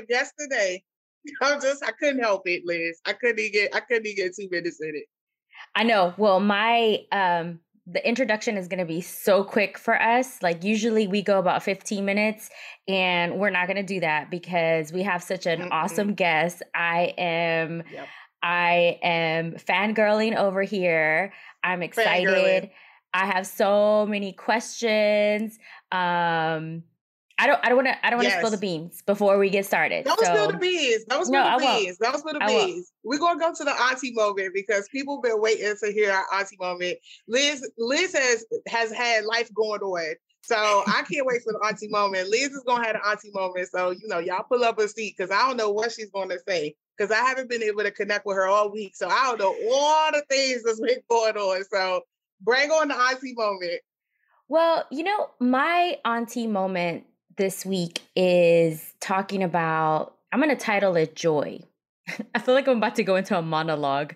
and we got a guest today. I'm just I couldn't help it, Liz. I couldn't get I couldn't get two minutes in it. I know. Well, my um the introduction is going to be so quick for us. Like usually we go about 15 minutes and we're not going to do that because we have such an mm-hmm. awesome guest. I am yep. I am fangirling over here. I'm excited. I have so many questions. Um I don't. I don't want to. I don't want to yes. spill the beans before we get started. Don't so. spill the beans. Don't spill no, the beans. Don't spill the beans. We're gonna go to the auntie moment because people been waiting to hear our auntie moment. Liz, Liz has has had life going on, so I can't wait for the auntie moment. Liz is gonna have an auntie moment, so you know y'all pull up a seat because I don't know what she's gonna say because I haven't been able to connect with her all week, so I don't know all the things that's been going on. So bring on the auntie moment. Well, you know, my auntie moment this week is talking about, I'm going to title it Joy. I feel like I'm about to go into a monologue.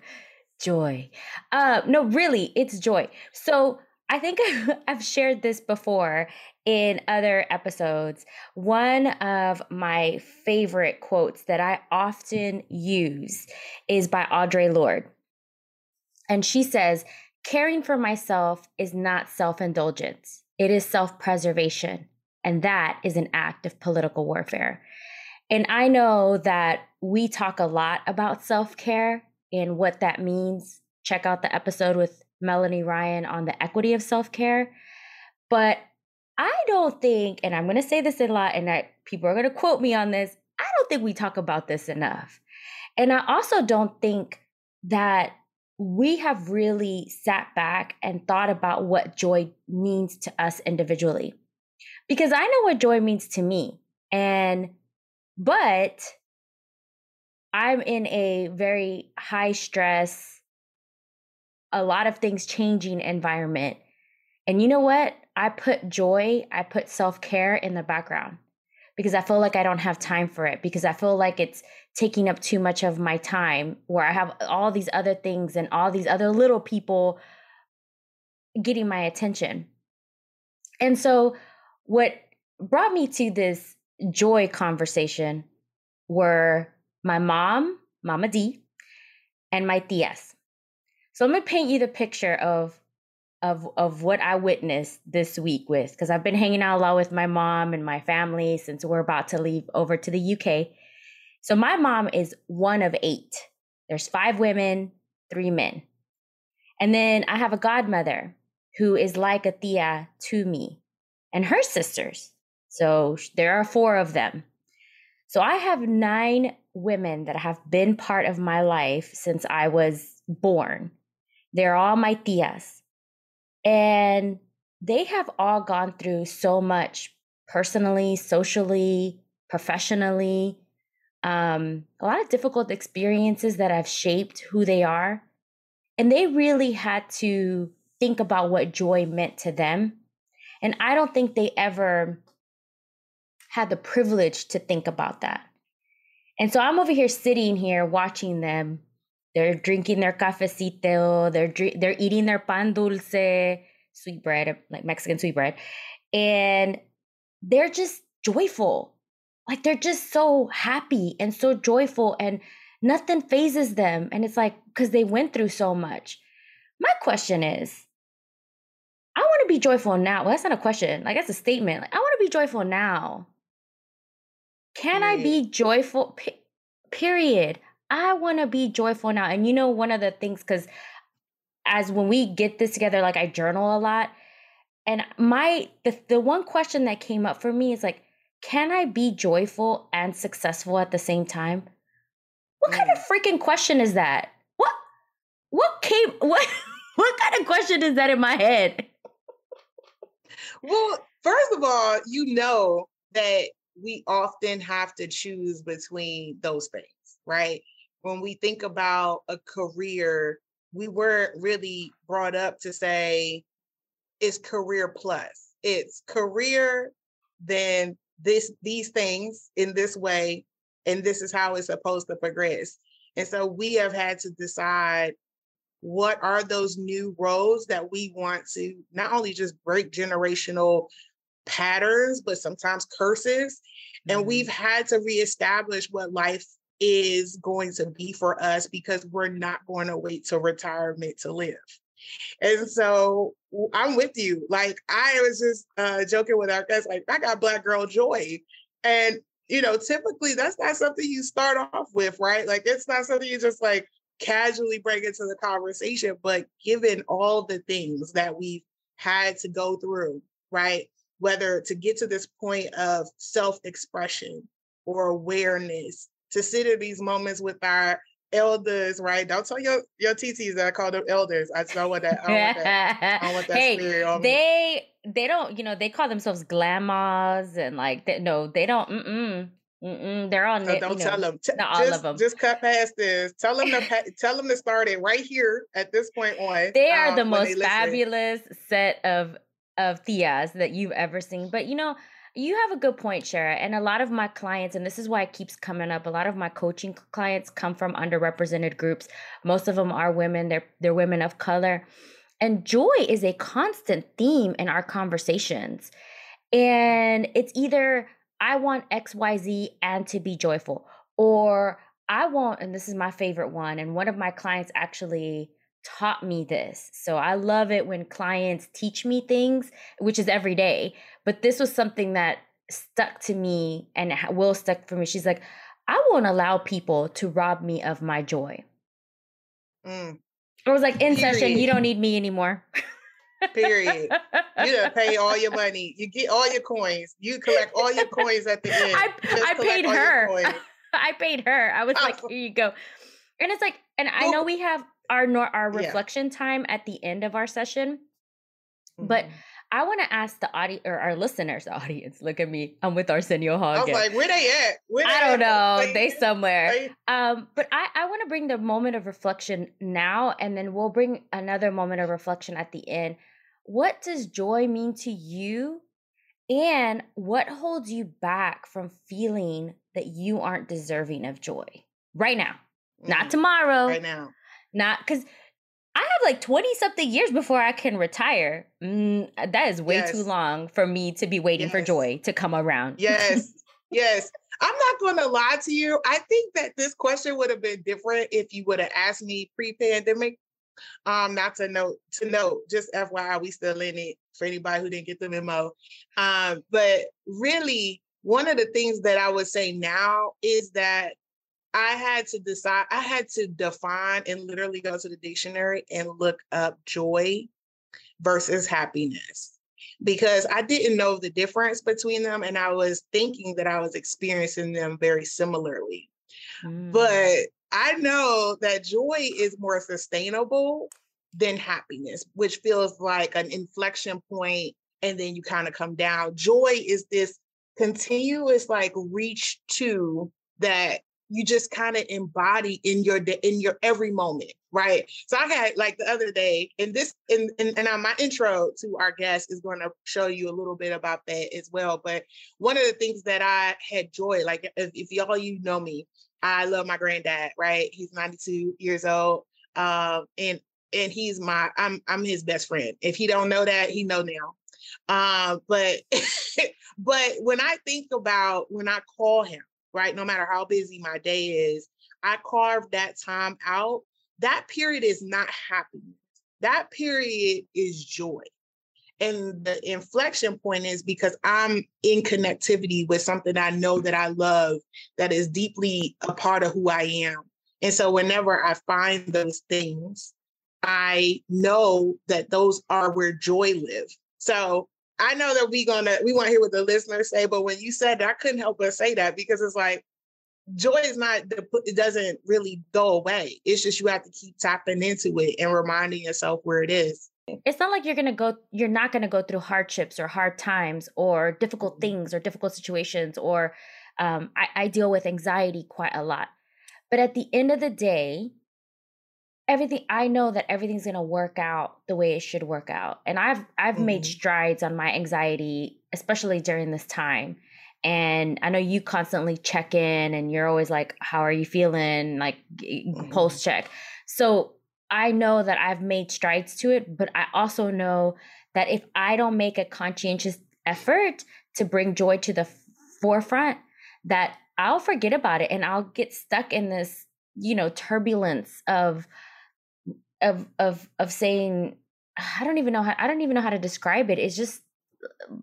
Joy. Uh, no, really, it's joy. So I think I've shared this before in other episodes. One of my favorite quotes that I often use is by Audre Lorde. And she says, Caring for myself is not self indulgence, it is self preservation. And that is an act of political warfare. And I know that we talk a lot about self care and what that means. Check out the episode with Melanie Ryan on the equity of self care. But I don't think, and I'm going to say this a lot, and that people are going to quote me on this. I don't think we talk about this enough. And I also don't think that we have really sat back and thought about what joy means to us individually because I know what joy means to me. And, but I'm in a very high stress, a lot of things changing environment. And you know what? I put joy, I put self care in the background because I feel like I don't have time for it because I feel like it's taking up too much of my time where I have all these other things and all these other little people getting my attention. And so what brought me to this joy conversation were my mom, Mama D, and my tias. So I'm gonna paint you the picture of of of what I witnessed this week with because I've been hanging out a lot with my mom and my family since we're about to leave over to the UK. So my mom is one of eight. There's five women, three men. And then I have a godmother who is like a tia to me and her sisters. So there are four of them. So I have nine women that have been part of my life since I was born. They're all my tias. And they have all gone through so much personally, socially, professionally, um, a lot of difficult experiences that have shaped who they are. And they really had to think about what joy meant to them and I don't think they ever had the privilege to think about that. And so I'm over here sitting here watching them. They're drinking their cafecito, they're they're eating their pan dulce, sweet bread, like Mexican sweet bread. And they're just joyful. Like they're just so happy and so joyful and nothing phases them and it's like cuz they went through so much. My question is, want to be joyful now. Well, that's not a question. Like that's a statement. Like I want to be joyful now. Can I be joyful? P- period. I want to be joyful now. And you know, one of the things, because as when we get this together, like I journal a lot. And my the the one question that came up for me is like, can I be joyful and successful at the same time? What mm. kind of mm. freaking question is that? What what came what what kind of question is that in my head? Well, first of all, you know that we often have to choose between those things, right? When we think about a career, we weren't really brought up to say it's career plus. It's career, then this these things in this way, and this is how it's supposed to progress. And so we have had to decide what are those new roles that we want to not only just break generational patterns, but sometimes curses. Mm-hmm. And we've had to reestablish what life is going to be for us because we're not going to wait till retirement to live. And so I'm with you. Like I was just uh, joking with our guys, like I got black girl joy. And you know, typically that's not something you start off with, right? Like it's not something you just like casually bring into the conversation, but given all the things that we've had to go through, right? Whether to get to this point of self-expression or awareness, to sit in these moments with our elders, right? Don't tell your your TTs that I call them elders. I don't want that. I don't want that. I don't want that hey, they me. they don't. You know, they call themselves grandmas and like they, no, they don't. Mm-mm. Mm-mm, they're all. So don't you know, tell them. T- not all just, of them. Just cut past this. Tell them to tell them to start it right here at this point on. They are um, the most fabulous set of of tias that you've ever seen. But you know, you have a good point, Shara. And a lot of my clients, and this is why it keeps coming up, a lot of my coaching clients come from underrepresented groups. Most of them are women, they're they're women of color. And joy is a constant theme in our conversations. And it's either I want XYZ and to be joyful, or I want, and this is my favorite one, and one of my clients actually taught me this. So I love it when clients teach me things, which is every day. But this was something that stuck to me and will stuck for me. She's like, I won't allow people to rob me of my joy. Mm. I was like, in Period. session, you don't need me anymore. Period. You done pay all your money. You get all your coins. You collect all your coins at the end. I, I paid her. I paid her. I was like, here you go. And it's like, and I know we have our our reflection yeah. time at the end of our session. Mm-hmm. But I want to ask the audience or our listeners, audience, look at me. I'm with Arsenio Hall. I was like, where they at? Where I don't know. Like, they somewhere. Like, um, but I, I want to bring the moment of reflection now, and then we'll bring another moment of reflection at the end. What does joy mean to you? And what holds you back from feeling that you aren't deserving of joy right now? Mm-hmm. Not tomorrow. Right now not because like 20 something years before I can retire. Mm, that is way yes. too long for me to be waiting yes. for joy to come around. Yes. yes. I'm not going to lie to you. I think that this question would have been different if you would have asked me pre-pandemic. Um, not to note to note, just FYI, we still in it for anybody who didn't get the memo. Um, but really, one of the things that I would say now is that I had to decide, I had to define and literally go to the dictionary and look up joy versus happiness because I didn't know the difference between them. And I was thinking that I was experiencing them very similarly. Mm. But I know that joy is more sustainable than happiness, which feels like an inflection point and then you kind of come down. Joy is this continuous like reach to that you just kind of embody in your in your every moment right? So i had like the other day and this and and, and my intro to our guest is going to show you a little bit about that as well but one of the things that i had joy like if, if y'all you know me i love my granddad right? He's 92 years old um and and he's my i'm i'm his best friend. If he don't know that he know now. Uh, but but when i think about when i call him right? No matter how busy my day is, I carve that time out. That period is not happiness. That period is joy. And the inflection point is because I'm in connectivity with something I know that I love that is deeply a part of who I am. And so whenever I find those things, I know that those are where joy lives. So I know that we gonna we want to hear what the listeners say, but when you said that, I couldn't help but say that because it's like joy is not it doesn't really go away. It's just you have to keep tapping into it and reminding yourself where it is. It's not like you're gonna go you're not gonna go through hardships or hard times or difficult mm-hmm. things or difficult situations or um, I, I deal with anxiety quite a lot. But at the end of the day, everything i know that everything's going to work out the way it should work out and i've i've mm-hmm. made strides on my anxiety especially during this time and i know you constantly check in and you're always like how are you feeling like mm-hmm. pulse check so I know that I've made strides to it, but I also know that if I don't make a conscientious effort to bring joy to the forefront, that I'll forget about it and I'll get stuck in this, you know, turbulence of of of of saying I don't even know how I don't even know how to describe it. It's just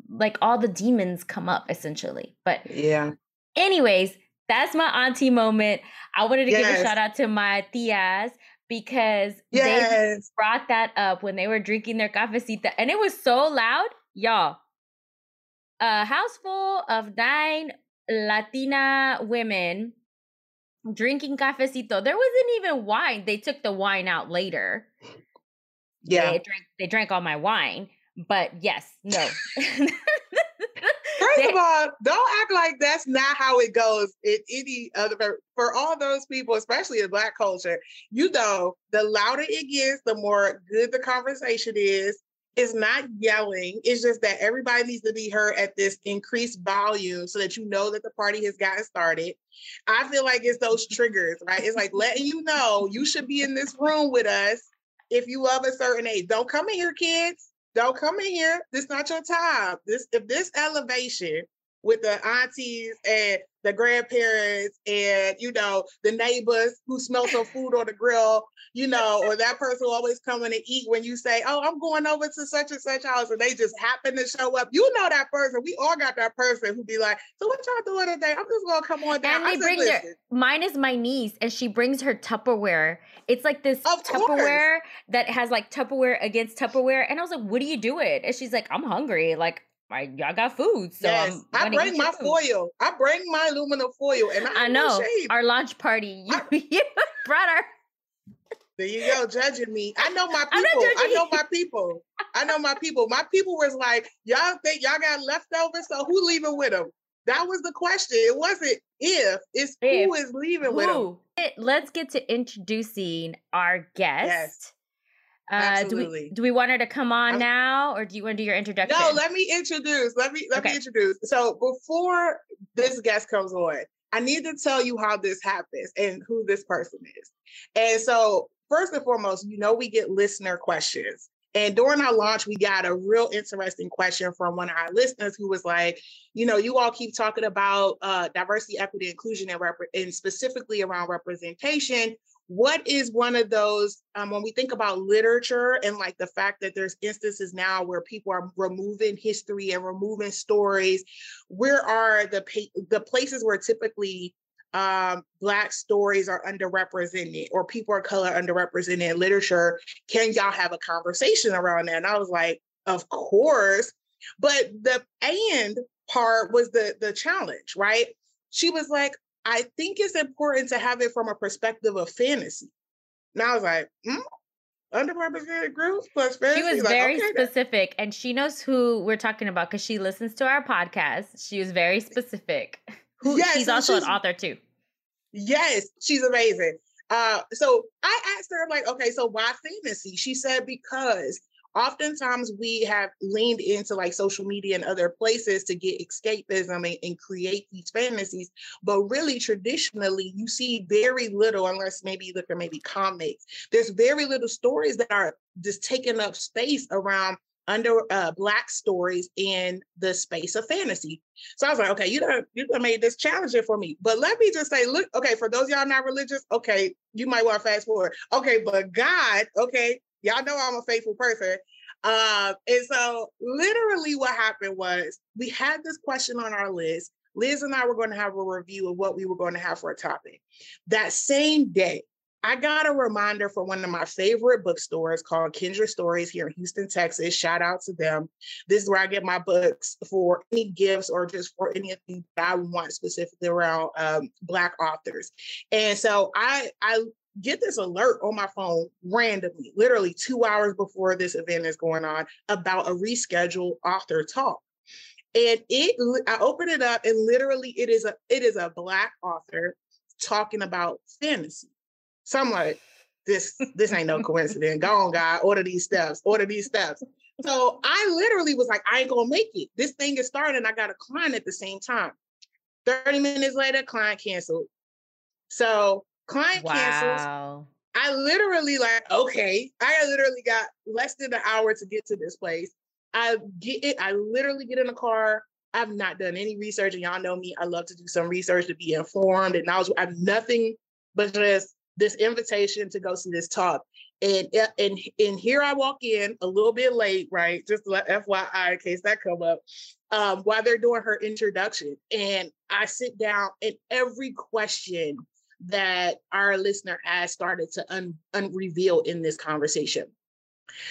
like all the demons come up essentially. But yeah. Anyways, that's my auntie moment. I wanted to yes. give a shout out to my tias because yes. they brought that up when they were drinking their cafecita and it was so loud, y'all. A house full of nine Latina women drinking cafecito. There wasn't even wine. They took the wine out later. Yeah. They drank they drank all my wine. But yes, no. First of all, don't act like that's not how it goes in any other for all those people, especially in black culture. You know, the louder it gets, the more good the conversation is. It's not yelling. It's just that everybody needs to be heard at this increased volume so that you know that the party has gotten started. I feel like it's those triggers, right? It's like letting you know you should be in this room with us if you of a certain age. Don't come in here, kids. Don't come in here. This is not your time. This if this elevation with the aunties and the grandparents and you know the neighbors who smell some food on the grill, you know, or that person always coming to eat when you say, "Oh, I'm going over to such and such house," and they just happen to show up. You know that person. We all got that person who be like, "So what y'all doing today? I'm just gonna come on down." And they bring their. Mine is my niece, and she brings her Tupperware. It's like this Tupperware that has like Tupperware against Tupperware, and I was like, "What do you do it?" And she's like, "I'm hungry." Like I, y'all got food. So yes, i bring my foil. I bring my aluminum foil, and I, I know our launch party. You, I, you brought our. There you go, judging me. I know my people. I know my people. I know my people. My people was like, y'all think y'all got leftovers, so who leaving with them? That was the question. It wasn't if, it's if, who is leaving who? with them. Let's get to introducing our guest. Yes. Uh, do we do we want her to come on I'm, now, or do you want to do your introduction? No, let me introduce. Let me let okay. me introduce. So before this guest comes on, I need to tell you how this happens and who this person is. And so first and foremost, you know we get listener questions. And during our launch, we got a real interesting question from one of our listeners who was like, you know, you all keep talking about uh, diversity, equity, inclusion, and, rep- and specifically around representation what is one of those um, when we think about literature and like the fact that there's instances now where people are removing history and removing stories where are the the places where typically um, black stories are underrepresented or people of color underrepresented in literature can y'all have a conversation around that? And i was like of course. But the and part was the the challenge right? She was like I think it's important to have it from a perspective of fantasy. And I was like, mm, underrepresented groups plus fantasy. She was like, very okay, specific, and she knows who we're talking about because she listens to our podcast. She was very specific. Who yes, she's also she's, an author too. Yes, she's amazing. Uh, so I asked her, I'm like, okay, so why fantasy? She said because oftentimes we have leaned into like social media and other places to get escapism and, and, create these fantasies but really traditionally you see very little unless maybe you look at maybe comics there's very little stories that are just taking up space around under uh, black stories in the space of fantasy. So I was like, okay, you done you done made this challenging for me. But let me just say, look, okay, for those y'all not religious, okay, you might want to fast forward. Okay, but God, okay, Y'all know I'm a faithful person. Um, and so literally what happened was we had this question on our list. Liz and I were going to have a review of what we were going to have for a topic. That same day, I got a reminder from one of my favorite bookstores called Kindred Stories here in Houston, Texas. Shout out to them. This is where I get my books for any gifts or just for anything that I want specifically around um, Black authors. And so I, I get this alert on my phone randomly, literally two hours before this event is going on about a rescheduled author talk. And it I open it up and literally it is a it is a black author talking about fantasy. So I'm like, this this ain't no coincidence. Go on, guy, order these steps, order these steps. So I literally was like, I ain't gonna make it. This thing is starting. I got a client at the same time. 30 minutes later, client canceled. So Client wow. cancels. I literally like, okay, I literally got less than an hour to get to this place. I get it, I literally get in a car. I've not done any research, and y'all know me. I love to do some research to be informed and knowledge. I have nothing but just this invitation to go see this talk. And and and here I walk in a little bit late, right? Just let FYI in case that come up. Um, while they're doing her introduction, and I sit down, and every question that our listener asked started to un, unreveal in this conversation.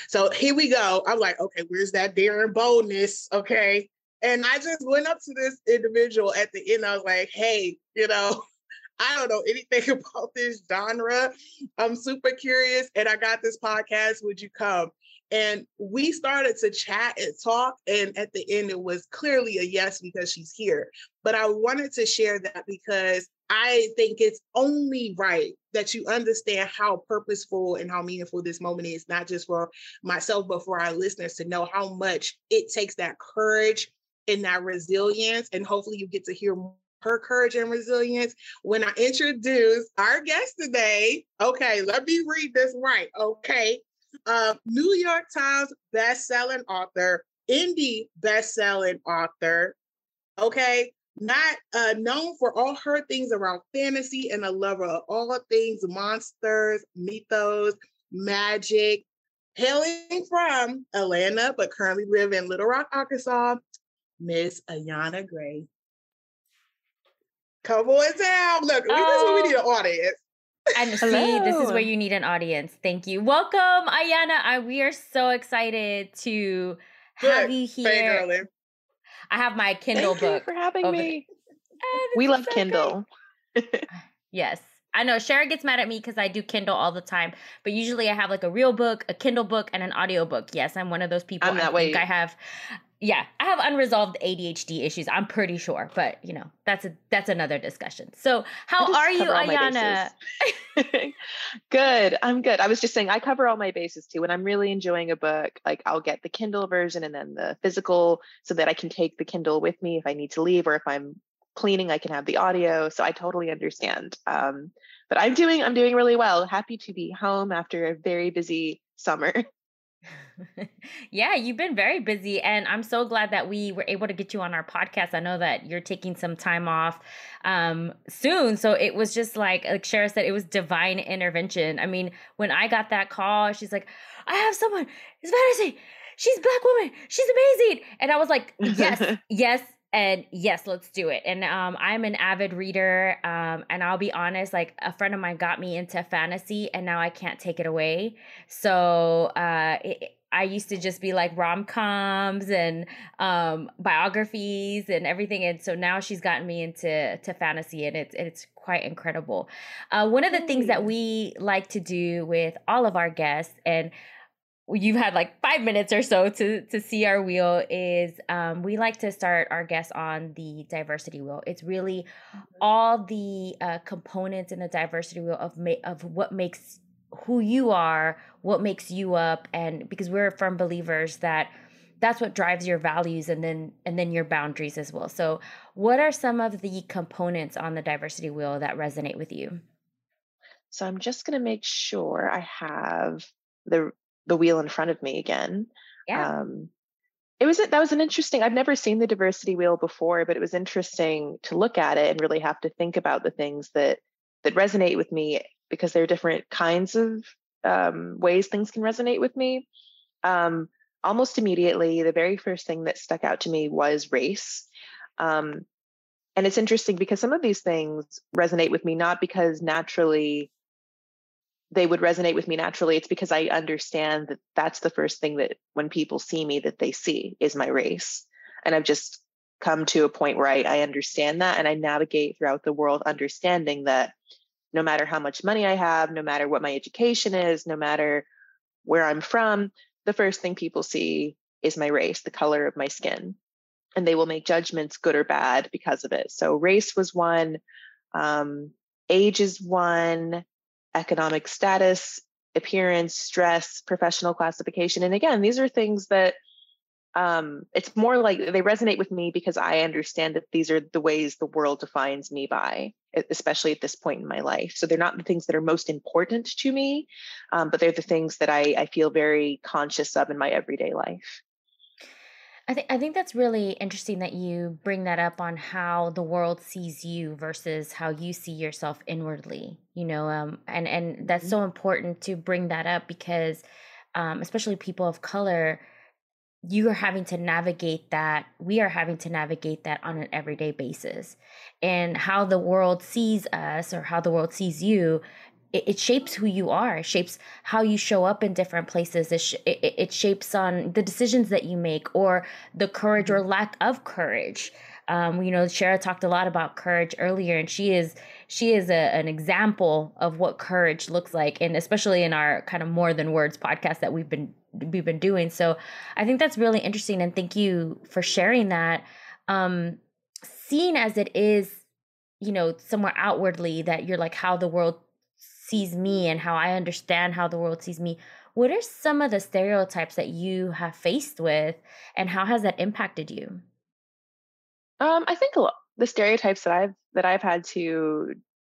So here we go. I'm like, okay, where's that daring boldness? Okay. And I just went up to this individual at the end. I was like, hey, you know, I don't know anything about this genre. I'm super curious and I got this podcast. Would you come? And we started to chat and talk. And at the end, it was clearly a yes because she's here. But I wanted to share that because I think it's only right that you understand how purposeful and how meaningful this moment is, not just for myself, but for our listeners to know how much it takes that courage and that resilience. And hopefully, you get to hear her courage and resilience when I introduce our guest today. Okay, let me read this right. Okay. Uh, New York Times best-selling author, indie best-selling author. Okay, not uh, known for all her things around fantasy and a lover of all things monsters, mythos, magic. Hailing from Atlanta, but currently live in Little Rock, Arkansas, Miss Ayana Gray. Come on down. Look, oh. this is where we need an oh. audience. And see, this is where you need an audience. Thank you. Welcome, Ayana. I, we are so excited to have Good. you here. I have my Kindle Thank book. for having me. Oh, we love so Kindle. Ah, yes. I know Shara gets mad at me because I do Kindle all the time, but usually I have like a real book, a Kindle book, and an audio book. Yes, I'm one of those people. I'm that I way. I have yeah, I have unresolved ADHD issues. I'm pretty sure, but you know, that's a that's another discussion. So, how are you, Ayana? good. I'm good. I was just saying I cover all my bases too. When I'm really enjoying a book, like I'll get the Kindle version and then the physical so that I can take the Kindle with me if I need to leave or if I'm cleaning, I can have the audio. So I totally understand. Um, but I'm doing I'm doing really well. Happy to be home after a very busy summer. yeah, you've been very busy, and I'm so glad that we were able to get you on our podcast. I know that you're taking some time off um, soon, so it was just like like Shara said, it was divine intervention. I mean, when I got that call, she's like, "I have someone. It's fantasy. She's black woman. She's amazing," and I was like, "Yes, yes." And yes let's do it. And um, i'm an avid reader um, and i'll be honest like a friend of mine got me into fantasy and now i can't take it away. So uh, it, I used to just be like rom coms and um, biographies and everything, and so now she's gotten me into to fantasy, and it's it's quite incredible. Uh, one of the things that we like to do with all of our guests, and you've had like five minutes or so to to see our wheel, is um, we like to start our guests on the diversity wheel. It's really mm-hmm. all the uh, components in the diversity wheel of ma- of what makes who you are, what makes you up, and because we're firm believers that that's what drives your values and then and then your boundaries as well. So, what are some of the components on the diversity wheel that resonate with you? So, I'm just going to make sure I have the the wheel in front of me again. Yeah. Um, it was that was an interesting. I've never seen the diversity wheel before, but it was interesting to look at it and really have to think about the things that that resonate with me because there are different kinds of um, ways things can resonate with me. Um, almost immediately, the very first thing that stuck out to me was race. Um, and it's interesting because some of these things resonate with me not because naturally they would resonate with me naturally it's because i understand that that's the first thing that when people see me that they see is my race and i've just come to a point where I, I understand that and i navigate throughout the world understanding that no matter how much money I have, no matter what my education is, no matter where I'm from, the first thing people see is my race, the color of my skin. And they will make judgments, good or bad, because of it. So, race was one, um, age is one, economic status, appearance, stress, professional classification. And again, these are things that um, it's more like they resonate with me because I understand that these are the ways the world defines me by, especially at this point in my life. So they're not the things that are most important to me, um, but they're the things that I, I feel very conscious of in my everyday life. I think I think that's really interesting that you bring that up on how the world sees you versus how you see yourself inwardly. You know, um, and and that's mm-hmm. so important to bring that up because, um, especially people of color, you are having to navigate that. We are having to navigate that on an everyday basis, and how the world sees us or how the world sees you it, it, shapes who you are it shapes how you show up in different places it, sh- it, it, shapes on the decisions that you make or the courage or mm-hmm. lack of courage. Um, you know shara talked a lot about courage earlier and she is she is a, an example of what courage looks like and especially in our kind of more than words podcast that we've been we've been doing. So i think that's really interesting and thank you for sharing that. Um, seen as it is you know somewhere outwardly that you're like how the world sees me and how I understand how the world sees me. What are some of the stereotypes that you have faced with and how has that impacted you? Um, I think a lot, the stereotypes that I've that I've had to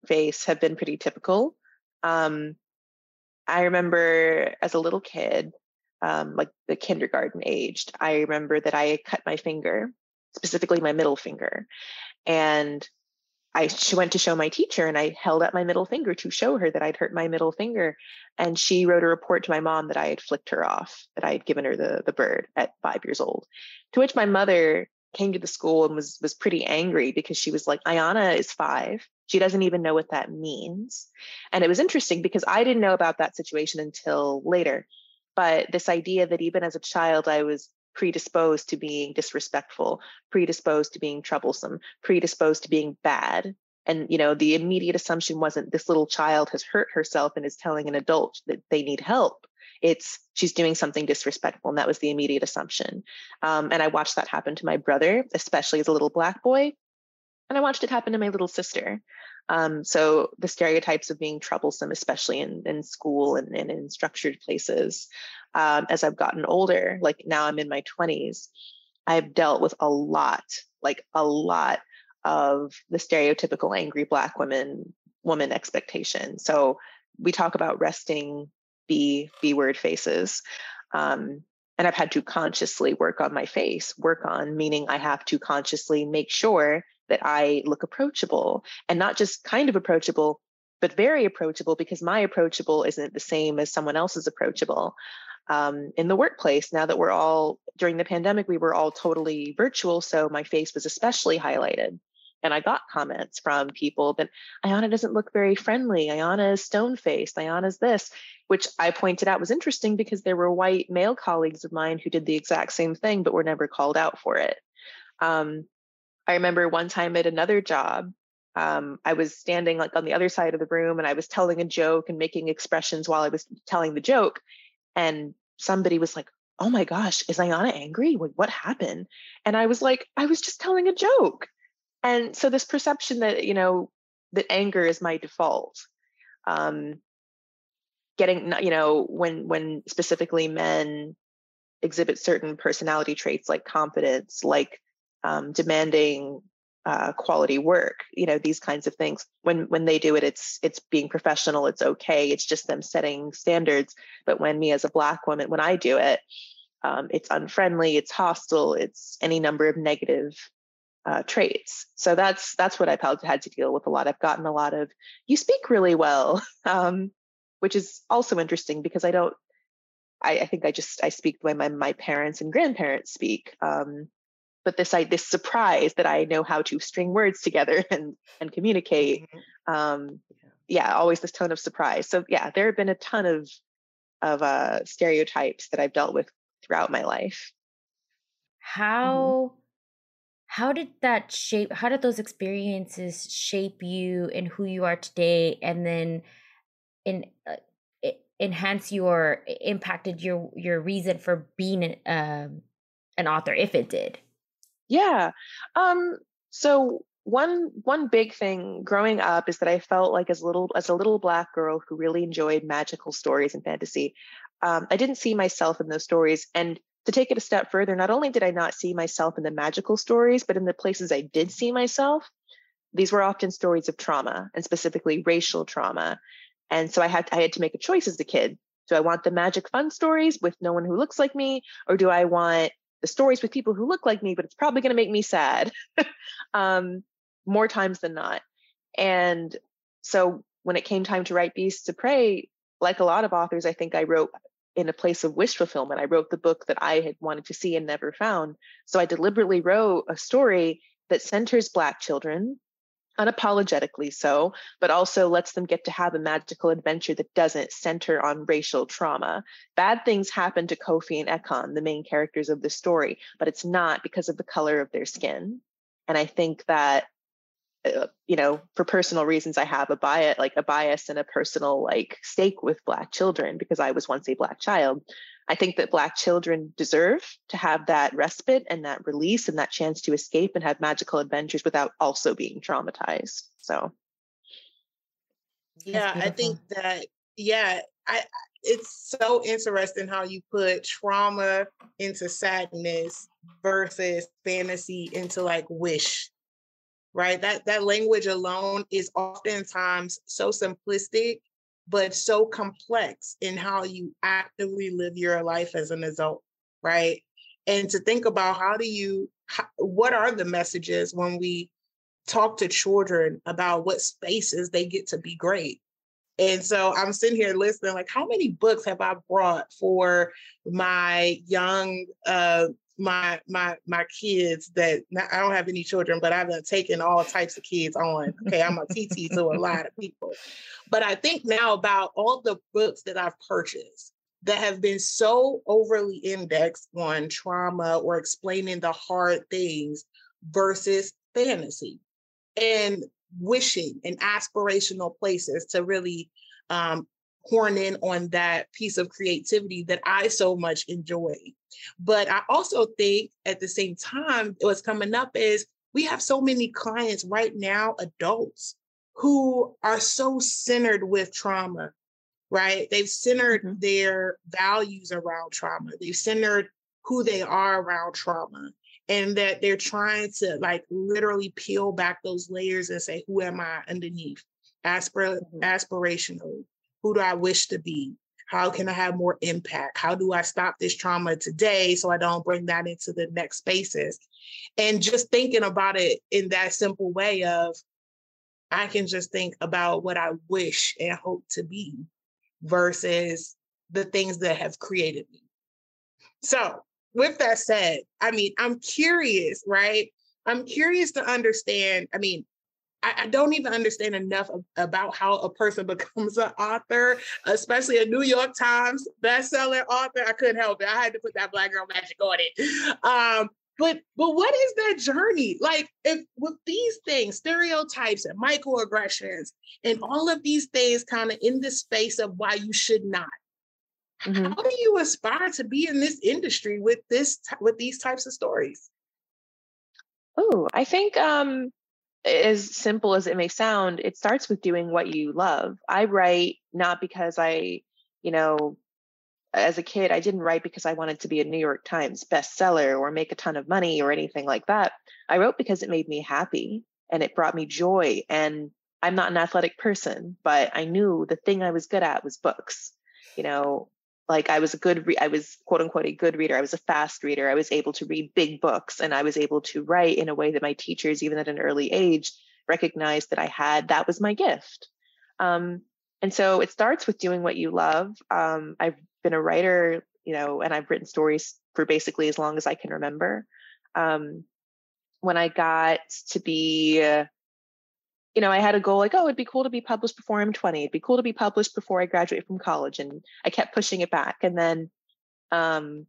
face have been pretty typical. Um, I remember as a little kid, um, like the kindergarten aged, I remember that I cut my finger, specifically my middle finger, and I went to show my teacher and I held up my middle finger to show her that I'd hurt my middle finger. And she wrote a report to my mom that I had flicked her off, that I had given her the, the bird at five years old. To which my mother came to the school and was was pretty angry because she was like, Ayana is five. She doesn't even know what that means. And it was interesting because I didn't know about that situation until later. But this idea that even as a child, I was predisposed to being disrespectful, predisposed to being troublesome, predisposed to being bad. And, you know, the immediate assumption wasn't this little child has hurt herself and is telling an adult that they need help. It's she's doing something disrespectful. And that was the immediate assumption. Um, and I watched that happen to my brother, especially as a little black boy. And I watched it happen to my little sister. Um, so the stereotypes of being troublesome, especially in, in school and, and in structured places, um, as I've gotten older, like now I'm in my 20s, I've dealt with a lot, like a lot of the stereotypical angry Black women woman expectation. So we talk about resting B B word faces. Um, and I've had to consciously work on my face, work on meaning I have to consciously make sure that I look approachable and not just kind of approachable, but very approachable because my approachable isn't the same as someone else's approachable um, in the workplace. Now that we're all during the pandemic, we were all totally virtual. So my face was especially highlighted. And I got comments from people that Ayana doesn't look very friendly. Ayana is stone faced. Ayana's this, which I pointed out was interesting because there were white male colleagues of mine who did the exact same thing, but were never called out for it. Um, I remember one time at another job, um, I was standing like on the other side of the room and I was telling a joke and making expressions while I was telling the joke and somebody was like, "Oh my gosh, is Ayana angry? What, what happened?" And I was like, "I was just telling a joke." And so this perception that you know that anger is my default, um, getting you know when when specifically men exhibit certain personality traits like confidence, like um, demanding uh, quality work you know these kinds of things. When when they do it it's it's being professional it's okay it's just them setting standards. But when me as a black woman when i do it um, it's unfriendly it's hostile it's any number of negative uh, traits. So that's that's what i've had to deal with a lot. I've gotten a lot of you speak really well um, which is also interesting because i don't I, I, think i just i speak the way my, my parents and grandparents speak. Um, but this I this surprise that I know how to string words together and and communicate. Mm-hmm. Um, yeah, always this tone of surprise. So yeah, there have been a ton of of uh, stereotypes that I've dealt with throughout my life. Mm-hmm. How mm-hmm. how did that shape? How did those experiences shape you and who you are today? And then in uh, enhance your impacted your your reason for being an, um, an author if it did yeah. Um, so one one big thing growing up is that I felt like as little as a little black girl who really enjoyed magical stories and fantasy, um, I didn't see myself in those stories. And to take it a step further, not only did I not see myself in the magical stories, but in the places I did see myself, these were often stories of trauma and specifically racial trauma. And so I had I had to make a choice as a kid. Do I want the magic fun stories with no one who looks like me, or do I want the stories with people who look like me, but it's probably going to make me sad um, more times than not. And so when it came time to write Beasts of Prey, like a lot of authors, I think I wrote in a place of wish fulfillment. I wrote the book that I had wanted to see and never found. So I deliberately wrote a story that centers Black children, unapologetically so, but also lets them get to have a magical adventure that doesn't center on racial trauma. Bad things happen to Koffi and Ekon, the main characters of the story, but it's not because of the color of their skin. And I think that uh, you know for personal reasons i have a bias like a bias and a personal like stake with black children because i was once a black child i think that black children deserve to have that respite and that release and that chance to escape and have magical adventures without also being traumatized so yeah i think that yeah i it's so interesting how you put trauma into sadness versus fantasy into like wish right? That that language alone is oftentimes so simplistic, but so complex in how you actively live your life as an adult, right? And to think about how do you what are the messages when we talk to children about what spaces they get to be great and so I'm sitting here listening, like, how many books have I brought for my young uh, my my my kids that I don't have any children, but I've taking all types of kids on. Okay, I'm a TT to a lot of people. But I think now about all the books that I've purchased that have been so overly indexed on trauma or explaining the hard things versus fantasy and wishing and aspirational places to really um, horn in on that piece of creativity that I so much enjoy. But I also think at the same time, what's coming up is we have so many clients right now, adults, who are so centered with trauma, right? They've centered mm-hmm. their values around trauma, they've centered who they are around trauma. And that they're trying to like literally peel back those layers and say, who am I underneath? Aspir- mm-hmm. aspirationally who do I wish to be? How can I have more impact? How do I stop this trauma today so I don't bring that into the next spaces? And just thinking about it in that simple way of, I can just think about what I wish and hope to be versus the things that have created me. So, with that said, I mean, I'm curious, right? I'm curious to understand. I mean, I, I don't even understand enough about how a person becomes an author, especially a New York Times bestselling author. I couldn't help it. I had to put that black girl magic on it. Um, but but what is that journey like if with these things stereotypes and microaggressions and all of these things kind of in the space of why you should not mm-hmm. how do you aspire to be in this industry with this with these types of stories oh i think um as simple as it may sound, it starts with doing what you love. I write not because I, you know, as a kid, I didn't write because I wanted to be a New York Times bestseller or make a ton of money or anything like that. I wrote because it made me happy and it brought me joy. And I'm not an athletic person, but I knew the thing I was good at was books. You know, like i was a good re- i was quote unquote a good reader. I was a fast reader. I was able to read big books and i was able to write in a way that my teachers even at an early age recognized that i had that was my gift. Um, and so it starts with doing what you love. Um, i've been a writer you know and i've written stories for basically as long as i can remember. Um, when i got to be uh, you know, I had a goal like, oh, it'd be cool to be published before I'm 20. It'd be cool to be published before I graduate from college. And I kept pushing it back. And then um,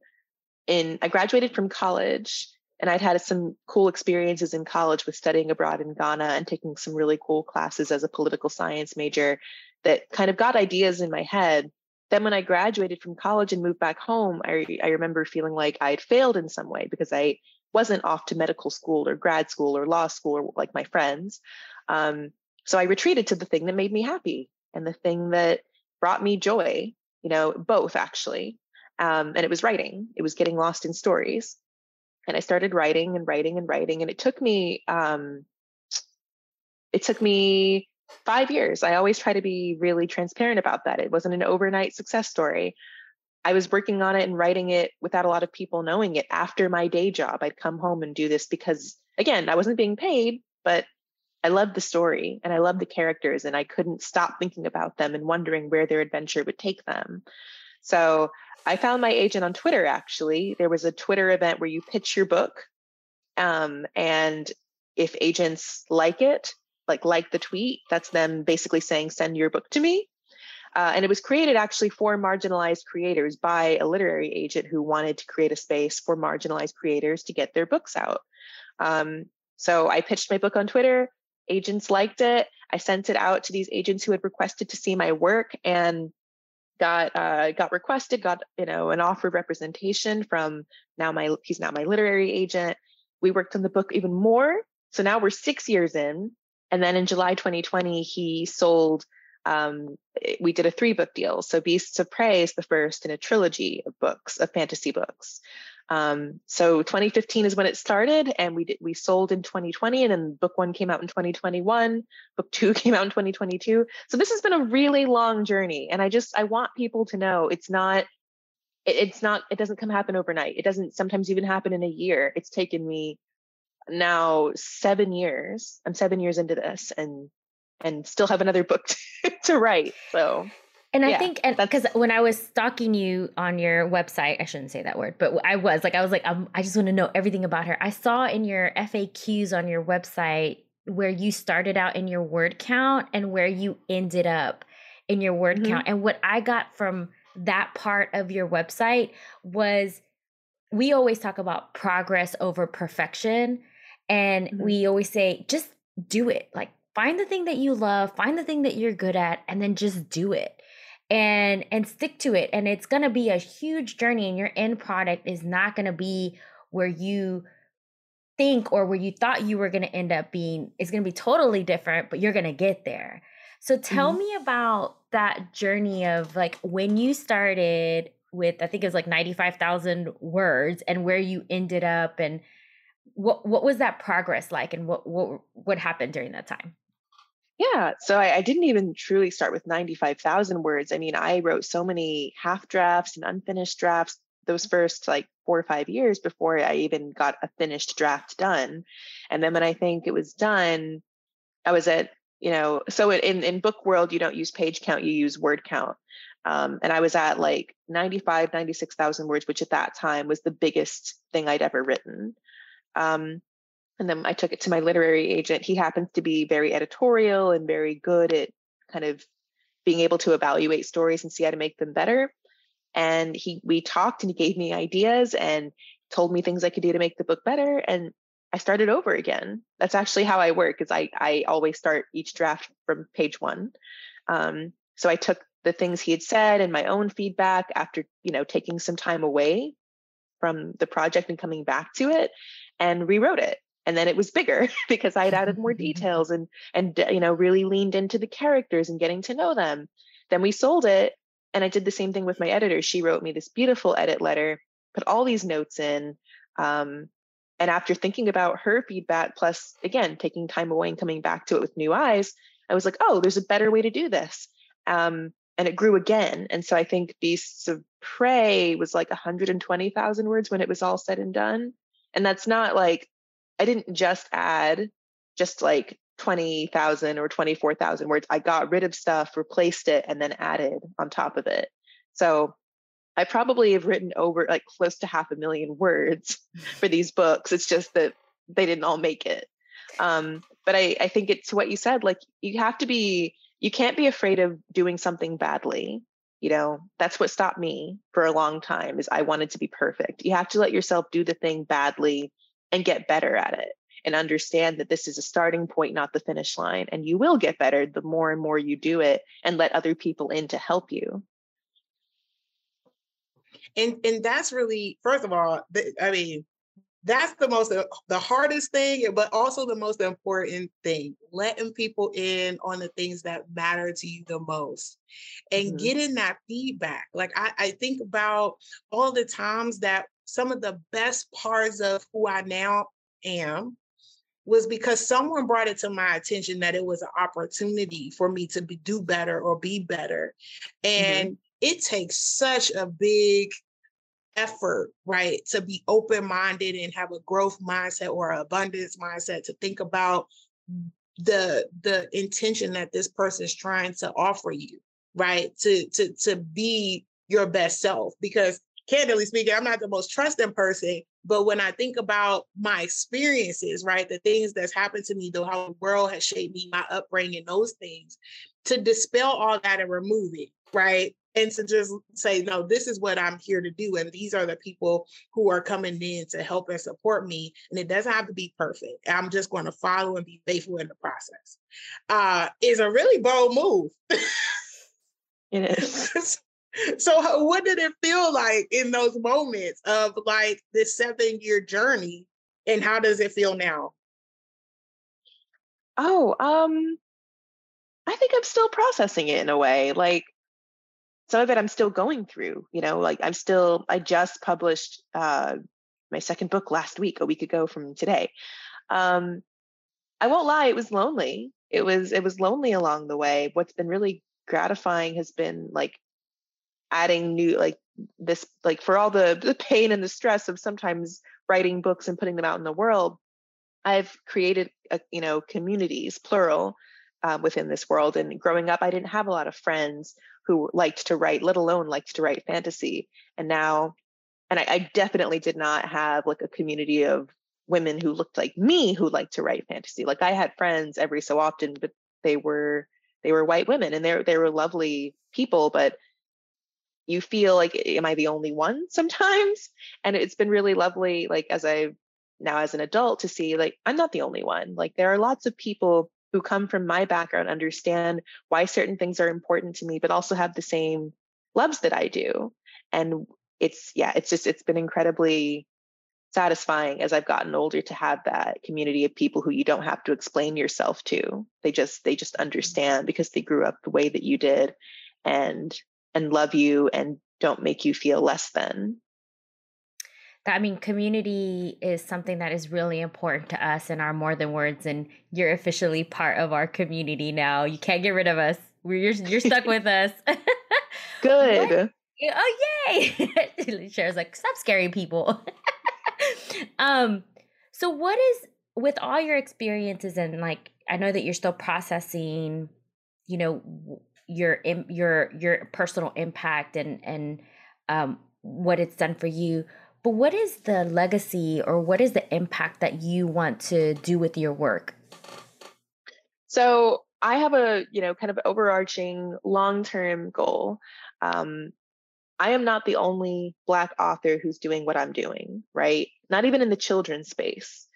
in I graduated from college and I'd had some cool experiences in college with studying abroad in Ghana and taking some really cool classes as a political science major that kind of got ideas in my head. Then when I graduated from college and moved back home, I, I remember feeling like I had failed in some way because I wasn't off to medical school or grad school or law school or like my friends. Um, so I retreated to the thing that made me happy and the thing that brought me joy, you know, both actually. um, and it was writing. It was getting lost in stories, and I started writing and writing and writing, and it took me um, it took me five years. I always try to be really transparent about that. It wasn't an overnight success story. I was working on it and writing it without a lot of people knowing it after my day job. I'd come home and do this because, again, I wasn't being paid, but I loved the story and I loved the characters, and I couldn't stop thinking about them and wondering where their adventure would take them. So I found my agent on Twitter, actually. There was a Twitter event where you pitch your book. Um, and if agents like it, like like the tweet, that's them basically saying, send your book to me. Uh, and it was created actually for marginalized creators by a literary agent who wanted to create a space for marginalized creators to get their books out. Um, so I pitched my book on Twitter. Agents liked it. I sent it out to these agents who had requested to see my work and got uh, got requested, got you know an offer of representation from now my he's now my literary agent. We worked on the book even more. So now we're six years in. And then in July 2020, he sold um, eh, we did a three book deal. So Beasts of Prey is the first in a trilogy of books, of fantasy books. Um, so 2015 is when it started, and we did, we sold in 2020, and then book one came out in 2021. Book two came out in 2022. So this has been a really long journey, and I just I want people to know it's not it, it's not it doesn't come happen overnight. It doesn't sometimes even happen in a year. It's taken me now seven years. I'm seven years into this, and and still have another book to, to write. So and I think, and because when I was stalking you on your website, I shouldn't say that word, but I was like, I was like, I'm, i just want to know everything about her. I saw in your FAQs on your website where you started out in your word count and where you ended up in your word mm-hmm. count. And what I got from that part of your website was we always talk about progress over perfection. And mm-hmm. we always say, just do it. Like, find the thing that you love, find the thing that you're good at, and then just do it. And and stick to it. And it's going to be a huge journey and your end product is not going to be where you think or where you thought you were going to end up being. It's going to be totally different but you're going to get there. So tell mm-hmm. me about that journey of like when you started with i think it was like 95,000 words and where you ended up and what what was that progress like and what what what happened during that time yeah. So I, I, didn't even truly start with 95,000 words. I mean, I wrote so many half drafts and unfinished drafts those first like four or five years before I even got a finished draft done. And then when I think it was done, I was at, you know, so in, in book world, you don't use page count, you use word count. Um, and I was at like 95, 96,000 words, which at that time was the biggest thing I'd ever written. Um, and then I took it to my literary agent. He happens to be very editorial and very good at kind of being able to evaluate stories and see how to make them better. And he we talked and he gave me ideas and told me things I could do to make the book better. And I started over again. That's actually how I work. Is I I always start each draft from page one. Um, so I took the things he had said and my own feedback after you know taking some time away from the project and coming back to it and rewrote it and then it was bigger because i had added more details and and you know really leaned into the characters and getting to know them. Then we sold it and i did the same thing with my editor. She wrote me this beautiful edit letter put all these notes in um, and after thinking about her feedback plus again taking time away and coming back to it with new eyes i was like oh there's a better way to do this. Um, and it grew again and so i think beasts of prey was like 120000 words when it was all said and done and that's not like I didn't just add just like 20,000 or 24,000 words. I got rid of stuff, replaced it, and then added on top of it. So I probably have written over like close to half a million words for these books. It's just that they didn't all make it. Um, but I, I think it's what you said. Like you have to be, you can't be afraid of doing something badly. You know, that's what stopped me for a long time is I wanted to be perfect. You have to let yourself do the thing badly and get better at it and understand that this is a starting point, not the finish line. And you will get better the more and more you do it and let other people in to help you. And and that's really, first of all, I mean, that's the most the hardest thing but also the most important thing letting people in on the things that matter to you the most and mm-hmm. getting that feedback like I, I think about all the times that some of the best parts of who i now am was because someone brought it to my attention that it was an opportunity for me to be, do better or be better mm-hmm. and mm-hmm. it takes such a big effort, right, to be open minded and have a growth mindset or abundance mindset to think about the the intention that this person is trying to offer you, right? To to to be your best self because candidly speaking, I'm not the most trusting person, but when I think about my experiences, right, the things that's happened to me, though how the world has shaped me, my upbringing, those things, to dispel all that and remove it, right? and to just say no this is what i'm here to do and these are the people who are coming in to help and support me and it doesn't have to be perfect i'm just going to follow and be faithful in the process uh is a really bold move it is so what did it feel like in those moments of like this seven year journey and how does it feel now oh um i think i'm still processing it in a way like some of it I'm still going through. You know, like I'm still, I just published uh, my second book last week, a week ago from today. Um, I won't lie, it was lonely. It was it was lonely along the way. What's been really gratifying has been like adding new like this like for all the the pain and the stress of sometimes writing books and putting them out in the world i've created a, you know communities plural uh, within this world and growing up i didn't have a lot of friends who liked to write, let alone liked to write fantasy. And now, and I, I definitely did not have like a community of women who looked like me who liked to write fantasy. Like I had friends every so often, but they were they were white women and they they were lovely people, but you feel like am I the only one sometimes? And it's been really lovely like as I now as an adult to see like I'm not the only one. Like there are lots of people who come from my background understand why certain things are important to me, but also have the same loves that I do. And it's, yeah, it's just, it's been incredibly satisfying as I've gotten older to have that community of people who you don't have to explain yourself to. They just, they just mm-hmm. understand because they grew up the way that you did and, and love you and don't make you feel less than. I mean, community is something that is really important to us in our More Than Words, and you're officially part of our community now. You can't get rid of us. We're, you're, you're stuck with us. Good. What? Oh, yay. Cher's like, stop scaring people. um, so what is with all your experiences and like I know that you're still processing, you know, your your your personal impact and and um what it's done for you but what is the legacy or what is the impact that you want to do with your work? So I have a, you know, kind of overarching long-term goal. Um, I am not the only Black author who's doing what I'm doing, right? Not even in the children's space.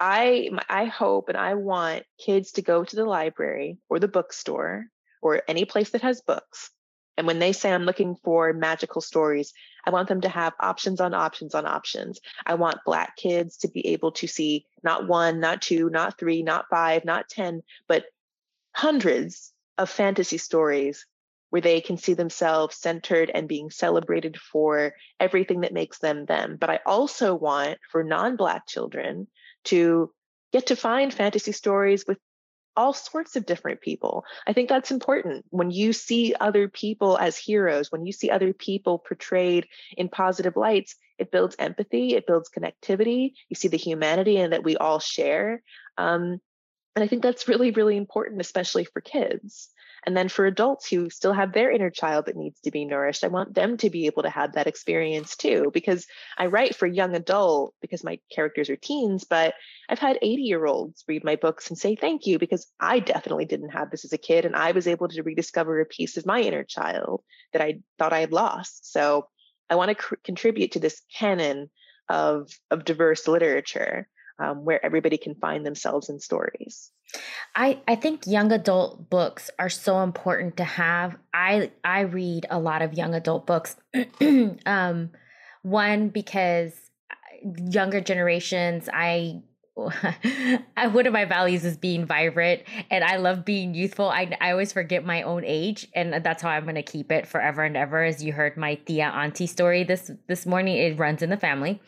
I I hope and I want kids to go to the library or the bookstore or any place that has books and when they say I'm looking for magical stories, I want them to have options on options on options. I want Black kids to be able to see not one, not two, not three, not five, not 10, but hundreds of fantasy stories where they can see themselves centered and being celebrated for everything that makes them them. But I also want for non Black children to get to find fantasy stories with all sorts of different people. I think that's important. When you see other people as heroes, when you see other people portrayed in positive lights, it builds empathy, it builds connectivity. You see the humanity and that we all share. Um, and I think that's really, really important, especially for kids. And then for adults who still have their inner child that needs to be nourished, I want them to be able to have that experience too. Because I write for young adult because my characters are teens, but I've had 80 year olds read my books and say thank you because I definitely didn't have this as a kid. And I was able to rediscover a piece of my inner child that I thought I had lost. So I want to cr- contribute to this canon of, of diverse literature um, where everybody can find themselves in stories. I, I think young adult books are so important to have. I I read a lot of young adult books. um, one because younger generations, I one of my values is being vibrant and I love being youthful. I, I always forget my own age and that's how I'm going to keep it forever and ever. As you heard my tia auntie story this this morning, it runs in the family.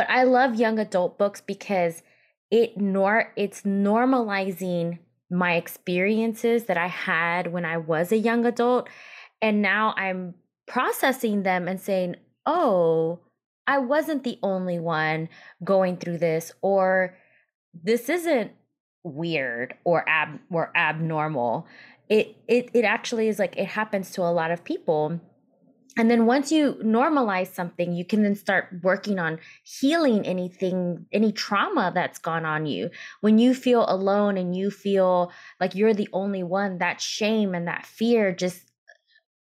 But I love young adult books because it nor it's normalizing my experiences that I had when I was a young adult and now I'm processing them and saying, "Oh, I wasn't the only one going through this or this isn't weird or ab or abnormal. It it it actually is like it happens to a lot of people. And then once you normalize something, you can then start working on healing anything, any trauma that's gone on you. When you feel alone and you feel like you're the only one, that shame and that fear just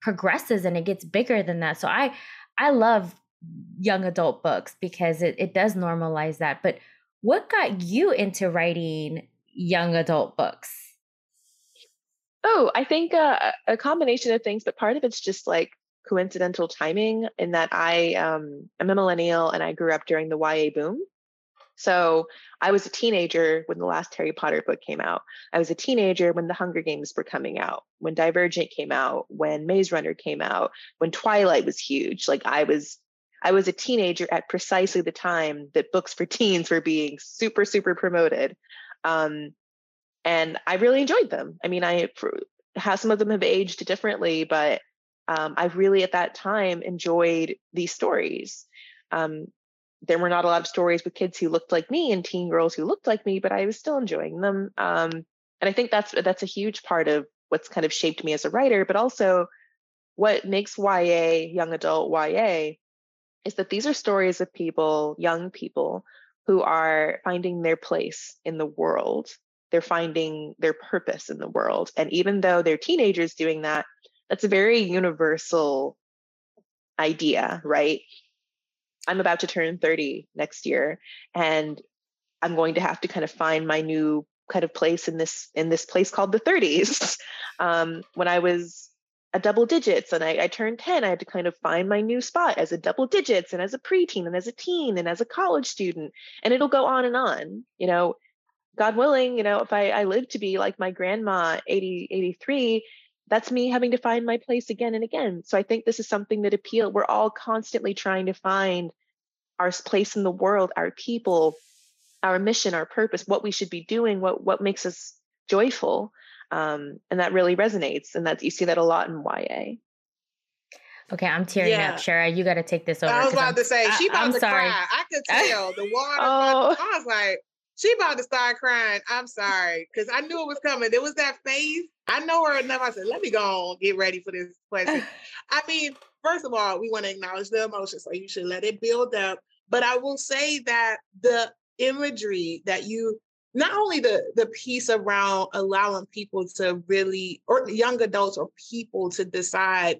progresses and it gets bigger than that. So I I love young adult books because it, it does normalize that. But what got you into writing young adult books? Oh, I think uh, a combination of things, but part of it's just like coincidental timing in that I um, I'm a millennial and I grew up during the YA boom. So I was a teenager when the last Harry Potter book came out. I was a teenager when the Hunger Games were coming out, when Divergent came out, when Maze Runner came out, when Twilight was huge. Like I was I was a teenager at precisely the time that books for teens were being super, super promoted. Um, and I really enjoyed them. I mean, I have some of them have aged differently, but um, I really at that time enjoyed these stories. Um, there were not a lot of stories with kids who looked like me and teen girls who looked like me, but I was still enjoying them. Um, and I think that's that's a huge part of what's kind of shaped me as a writer, but also what makes YA young adult YA is that these are stories of people, young people, who are finding their place in the world. They're finding their purpose in the world. And even though they're teenagers doing that, that's a very universal idea, right? I'm about to turn 30 next year and I'm going to have to kind of find my new kind of place in this in this place called the 30s. Um, when I was a double digits and I, I, turned 10 i had to kind of find my new spot as a double digits and as a preteen and as a teen and as a college student and it'll go on and on you know god willing you know if i, I live to be like my grandma 80 83 that's me having to find my place again and again so i think this is something that appeal we're all constantly trying to find our place in the world our people our mission our purpose what we should be doing what what makes us joyful um, and that really resonates and that you see that a lot in YA. Okay, I'm tearing yeah. up, Shara. You got to take this over. I was about I'm, to say she about I, to sorry. cry. I could tell the water. oh. I was like, she about to start crying. I'm sorry because I knew it was coming. There was that face. I know her enough. I said, let me go on, get ready for this question. I mean, first of all, we want to acknowledge the emotion, so you should let it build up. But I will say that the imagery that you not only the the piece around allowing people to really or young adults or people to decide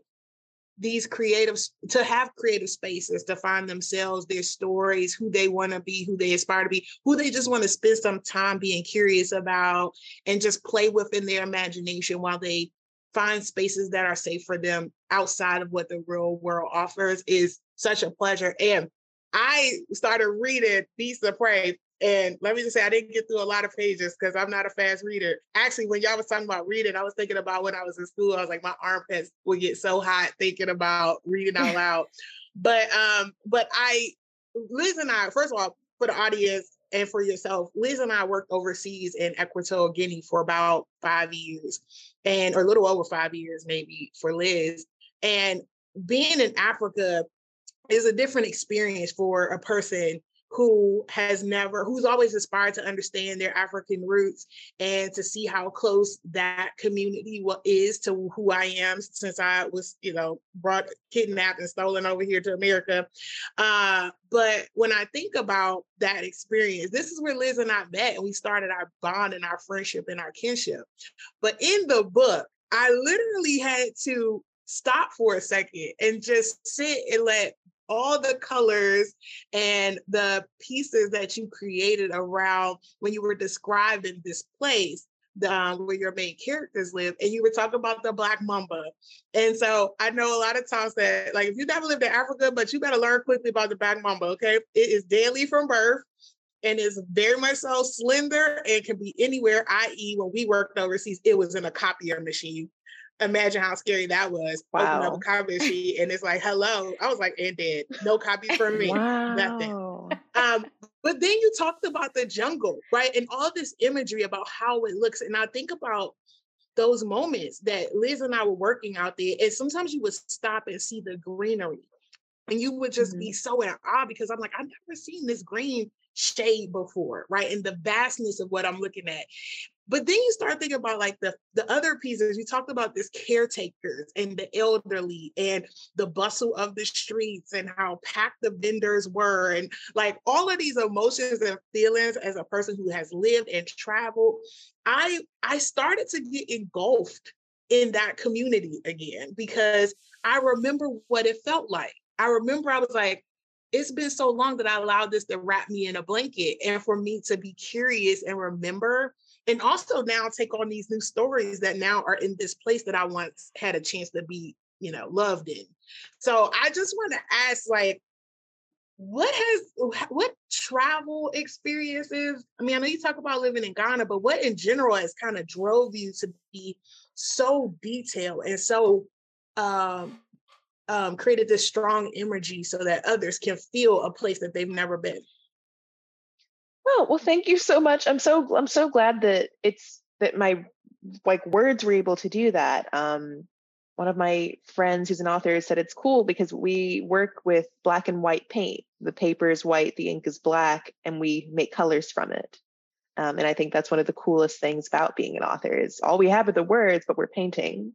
these creative to have creative spaces to find themselves their stories who they want to be who they aspire to be who they just want to spend some time being curious about and just play within their imagination while they find spaces that are safe for them outside of what the real world offers is such a pleasure. And i started reading of prey and let me just say, I didn't get through a lot of pages because I'm not a fast reader. Actually, when y'all was talking about reading, I was thinking about when I was in school. I was like, my armpits would get so hot thinking about reading out loud. but um, but I, Liz and I, first of all, for the audience and for yourself, Liz and I worked overseas in Equatorial Guinea for about five years, and or a little over five years maybe for Liz. And being in Africa is a different experience for a person who has never, who's always aspired to understand their African roots and to see how close that community is to who I am since I was, you know, brought, kidnapped and stolen over here to America. Uh, but when I think about that experience, this is where Liz and I met and we started our bond and our friendship and our kinship. But in the book, I literally had to stop for a second and just sit and let all the colors and the pieces that you created around when you were describing this place um, where your main characters live, and you were talking about the black mamba. And so I know a lot of times that, like, if you never lived in Africa, but you better learn quickly about the black mamba. Okay, it is deadly from birth and is very much so slender and can be anywhere. I.e., when we worked overseas, it was in a copier machine. Imagine how scary that was. Wow. Open up a copy sheet and it's like, hello. I was like, and dead. No copies for me. wow. Nothing. Um, but then you talked about the jungle, right? And all this imagery about how it looks. And I think about those moments that Liz and I were working out there. And sometimes you would stop and see the greenery. And you would just mm-hmm. be so in awe because I'm like, I've never seen this green shade before, right? And the vastness of what I'm looking at. But then you start thinking about like the, the other pieces. You talked about this caretakers and the elderly and the bustle of the streets and how packed the vendors were and like all of these emotions and feelings as a person who has lived and traveled. I I started to get engulfed in that community again because I remember what it felt like. I remember I was like, it's been so long that I allowed this to wrap me in a blanket and for me to be curious and remember and also now take on these new stories that now are in this place that I once had a chance to be, you know, loved in. So I just want to ask like what has what travel experiences i mean i know you talk about living in ghana but what in general has kind of drove you to be so detailed and so um um, created this strong energy so that others can feel a place that they've never been. Oh well, thank you so much. I'm so I'm so glad that it's that my like words were able to do that. Um, one of my friends who's an author said it's cool because we work with black and white paint. The paper is white, the ink is black, and we make colors from it. Um, and I think that's one of the coolest things about being an author is all we have are the words, but we're painting.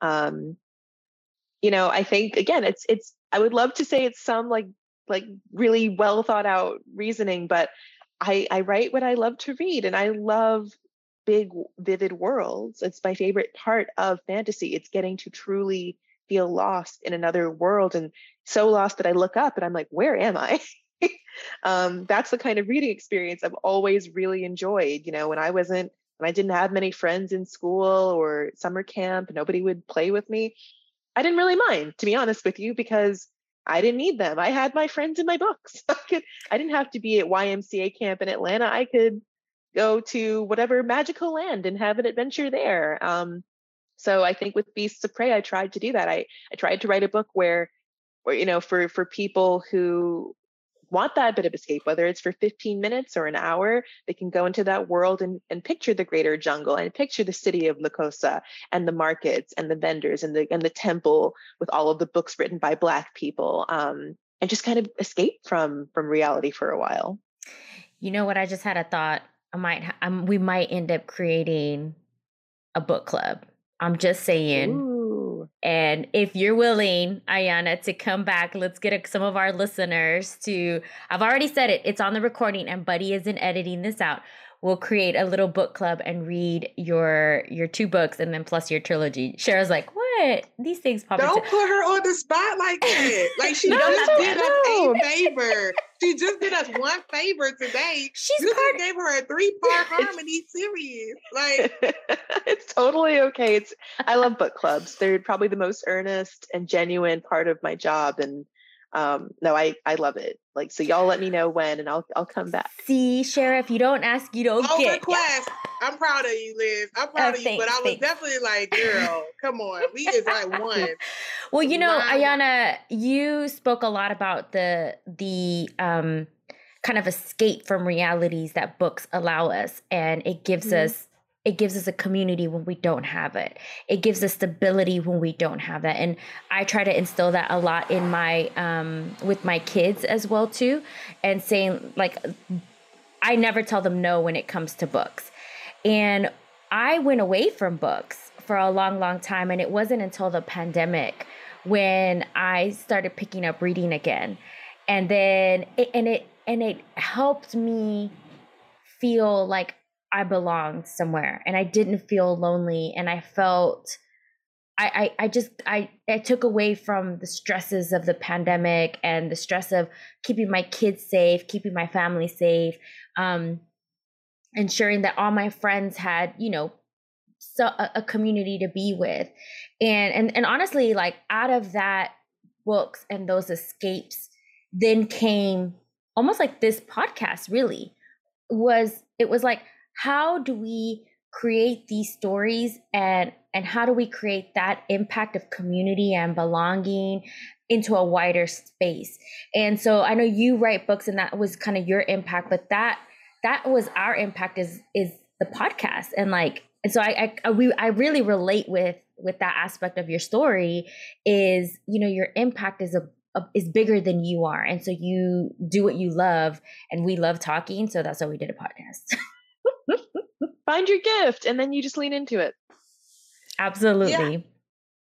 Um, you know, I think again, it's it's. I would love to say it's some like like really well thought out reasoning, but I I write what I love to read, and I love big vivid worlds. It's my favorite part of fantasy. It's getting to truly feel lost in another world and so lost that I look up and I'm like, where am I? um, that's the kind of reading experience I've always really enjoyed. You know, when I wasn't, when I didn't have many friends in school or summer camp, nobody would play with me. I didn't really mind, to be honest with you, because I didn't need them. I had my friends in my books. I could I didn't have to be at YMCA camp in Atlanta. I could go to whatever magical land and have an adventure there. Um, so I think with Beasts of Prey, I tried to do that. I I tried to write a book where, where you know, for for people who want that bit of escape, whether it's for 15 minutes or an hour, they can go into that world and, and picture the greater jungle and picture the city of Lkossa and the markets and the vendors and the and the temple with all of the books written by Black people, um, and just kind of escape from from reality for a while. You know what? I just had a thought. I might um, we might end up creating a book club. I'm just saying. Ooh and if you're willing, Ayana, to come back, let's get some of our listeners to. I've already said it, it's on the recording, and Buddy isn't editing this out. We'll create a little book club and read your your two books and then plus your trilogy. Shara's like, what? These things pop. Up. Don't put her on the spot like that. Like she no, just did us a favor. She just did us one favor today. She's you part- just gave her a three part harmony series. Like it's totally okay. It's I love book clubs. They're probably the most earnest and genuine part of my job, and um, no, I I love it. Like, so y'all let me know when, and I'll I'll come back. See, Shara, you don't ask, you don't oh, get. Request. I'm proud of you, Liz. I'm proud uh, of you, but I was thanks. definitely like, girl, come on, we is like one. Well, you know, Ayana, you spoke a lot about the the um kind of escape from realities that books allow us, and it gives mm-hmm. us it gives us a community when we don't have it. It gives us stability when we don't have that and i try to instill that a lot in my um with my kids as well too and saying like i never tell them no when it comes to books. And i went away from books for a long long time and it wasn't until the pandemic when i started picking up reading again. And then it, and it and it helped me feel like I belonged somewhere and I didn't feel lonely and I felt I, I, I just I, I took away from the stresses of the pandemic and the stress of keeping my kids safe, keeping my family safe, um, ensuring that all my friends had, you know, so a, a community to be with. And and and honestly like out of that books and those escapes then came almost like this podcast really was it was like how do we create these stories and and how do we create that impact of community and belonging into a wider space? And so i know you write books and that was kind of your impact but that that was our impact is is the podcast. And like and so I, I we I really relate with with that aspect of your story is you know your impact is a, a, is bigger than you are. And so you do what you love and we love talking so that's why we did a podcast find your gift and then you just lean into it absolutely yeah.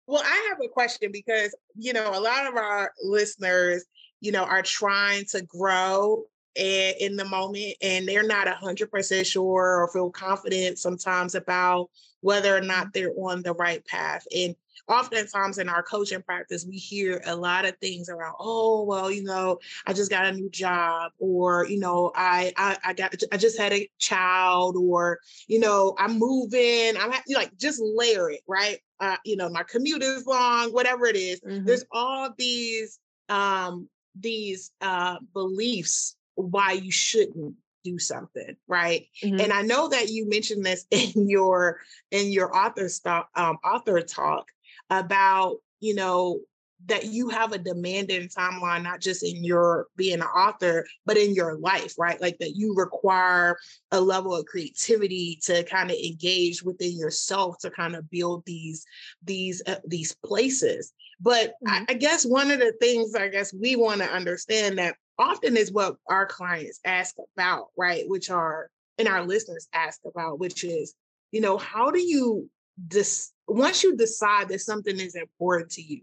well i have a question because you know a lot of our listeners you know are trying to grow and, in the moment and they're not 100% sure or feel confident sometimes about whether or not they're on the right path. And oftentimes in our coaching practice, we hear a lot of things around, oh, well, you know, I just got a new job, or, you know, I I, I got I just had a child, or, you know, I'm moving. I'm you know, like just layer it, right? Uh, you know, my commute is long, whatever it is. Mm-hmm. There's all these um these uh beliefs why you shouldn't do something right mm-hmm. and i know that you mentioned this in your in your author stuff um, author talk about you know that you have a demanding timeline not just in your being an author but in your life right like that you require a level of creativity to kind of engage within yourself to kind of build these these uh, these places but mm-hmm. I, I guess one of the things i guess we want to understand that often is what our clients ask about, right? Which are, and our listeners ask about, which is, you know, how do you dis- once you decide that something is important to you,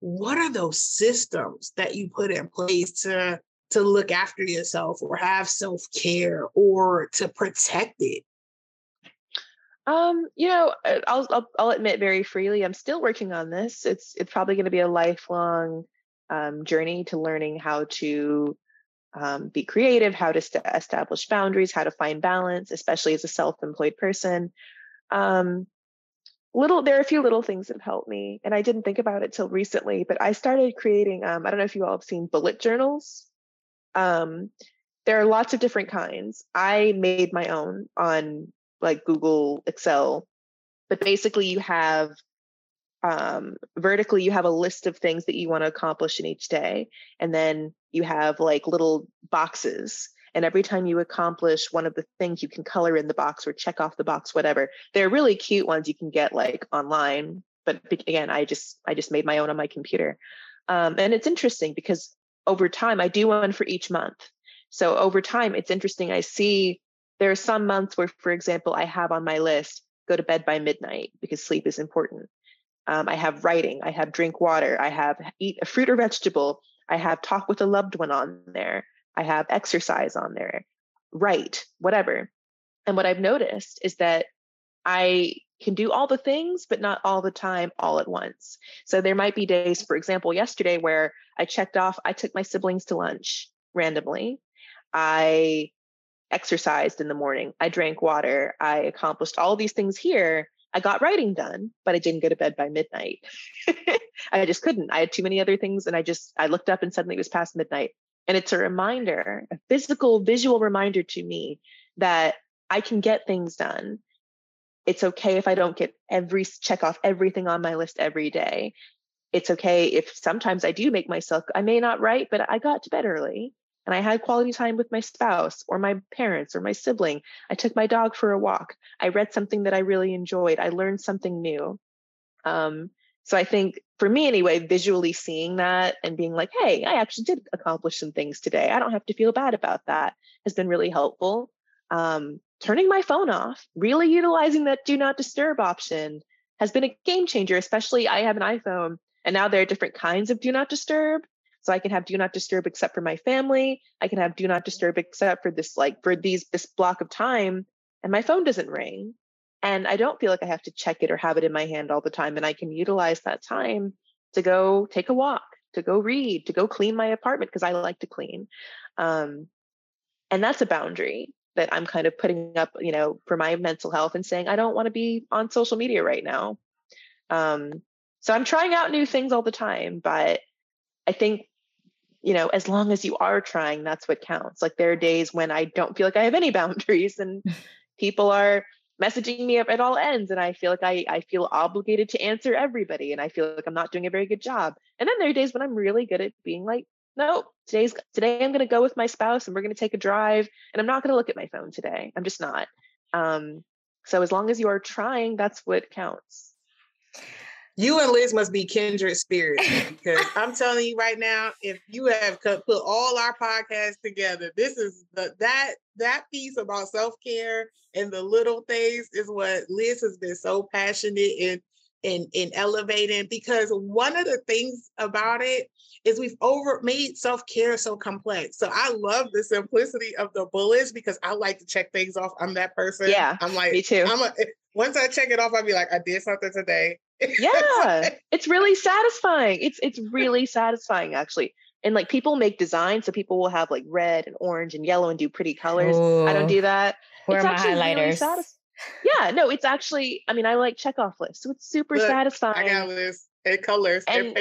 what are those systems that you put in place to to look after yourself or have self-care or to protect it? Um, you know, uh, I'll, I'll I'll admit very freely, I'm still working on this. It's it's probably going to be a lifelong um, journey to learning how to um, be creative, how to st- establish boundaries, how to find balance, especially as a self-employed person. Um, little, there are a few little things that have helped me, and I didn't think about it till recently. But I started creating. Um, I don't know if you all have seen bullet journals. Um, there are lots of different kinds. I made my own on like Google Excel, but basically you have um, vertically you have a list of things that you want to accomplish in each day and then you have like little boxes and every time you accomplish one of the things you can color in the box or check off the box whatever. They're really cute ones you can get like online but again i just i just made my own on my computer. Um, and it's interesting because over time i do one for each month. So over time it's interesting i see there are some months where for example i have on my list go to bed by midnight because sleep is important. Um, I have writing, I have drink water, I have eat a fruit or vegetable, I have talk with a loved one on there, I have exercise on there, write, whatever. And what I've noticed is that I can do all the things, but not all the time, all at once. So there might be days, for example, yesterday where I checked off, I took my siblings to lunch randomly. I exercised in the morning. I drank water. I accomplished all these things here. I got writing done, but I didn't go to bed by midnight. I just couldn't. I had too many other things. And I just, I looked up and suddenly it was past midnight. And it's a reminder, a physical, visual reminder to me that I can get things done. It's okay if I don't get every check off everything on my list every day. It's okay if sometimes I do make myself, I may not write, but I got to bed early and I had quality time with my spouse or my parents or my sibling. I took my dog for a walk. I read something that I really enjoyed. I learned something new. Um, so I think for me anyway, visually seeing that and being like, hey, I actually did accomplish some things today. I don't have to feel bad about that has been really helpful. Um, turning my phone off, really utilizing that do not disturb option has been a game changer, especially I have an iPhone and now there are different kinds of do not disturb. So I can have do not disturb except for my family. I can have do not disturb except for this, like for these, this block of time and my phone doesn't ring. And I don't feel like I have to check it or have it in my hand all the time. And I can utilize that time to go take a walk, to go read, to go clean my apartment because I like to clean. Um, and that's a boundary. that I'm kind of putting up, you know, for my mental health and saying I don't want to be on social media right now. Um, so I'm trying out new things all the time, but I think you know, as long as you are trying, that's what counts. Like there are days when I don't feel like I have any boundaries and people are messaging me up at all ends and I feel like I, I feel obligated to answer everybody and I feel like I'm not doing a very good job. And then there are days when I'm really good at being like, no, today's today I'm gonna go with my spouse and we're gonna take a drive and I'm not gonna look at my phone today. I'm just not. Um, so as long as you are trying, that's what counts you and Liz must be kindred spirits because I'm telling you right now, if you have put all our podcasts together, this is the that that piece about self care and the little things is what Liz has been so passionate in in in elevating because one of the things about it is we've over made self-care so complex. So I love the simplicity of the bullets because I like to check things off. I'm that person. Yeah. I'm like me too. I'm a eh, once I check it off, I'll be like, I did something today. Yeah. it's really satisfying. It's it's really satisfying actually. And like people make designs, so people will have like red and orange and yellow and do pretty colors. Ooh. I don't do that. Where it's are my highlighters? Really yeah, no, it's actually, I mean, I like check off lists. So it's super Look, satisfying. I got lists and colors and,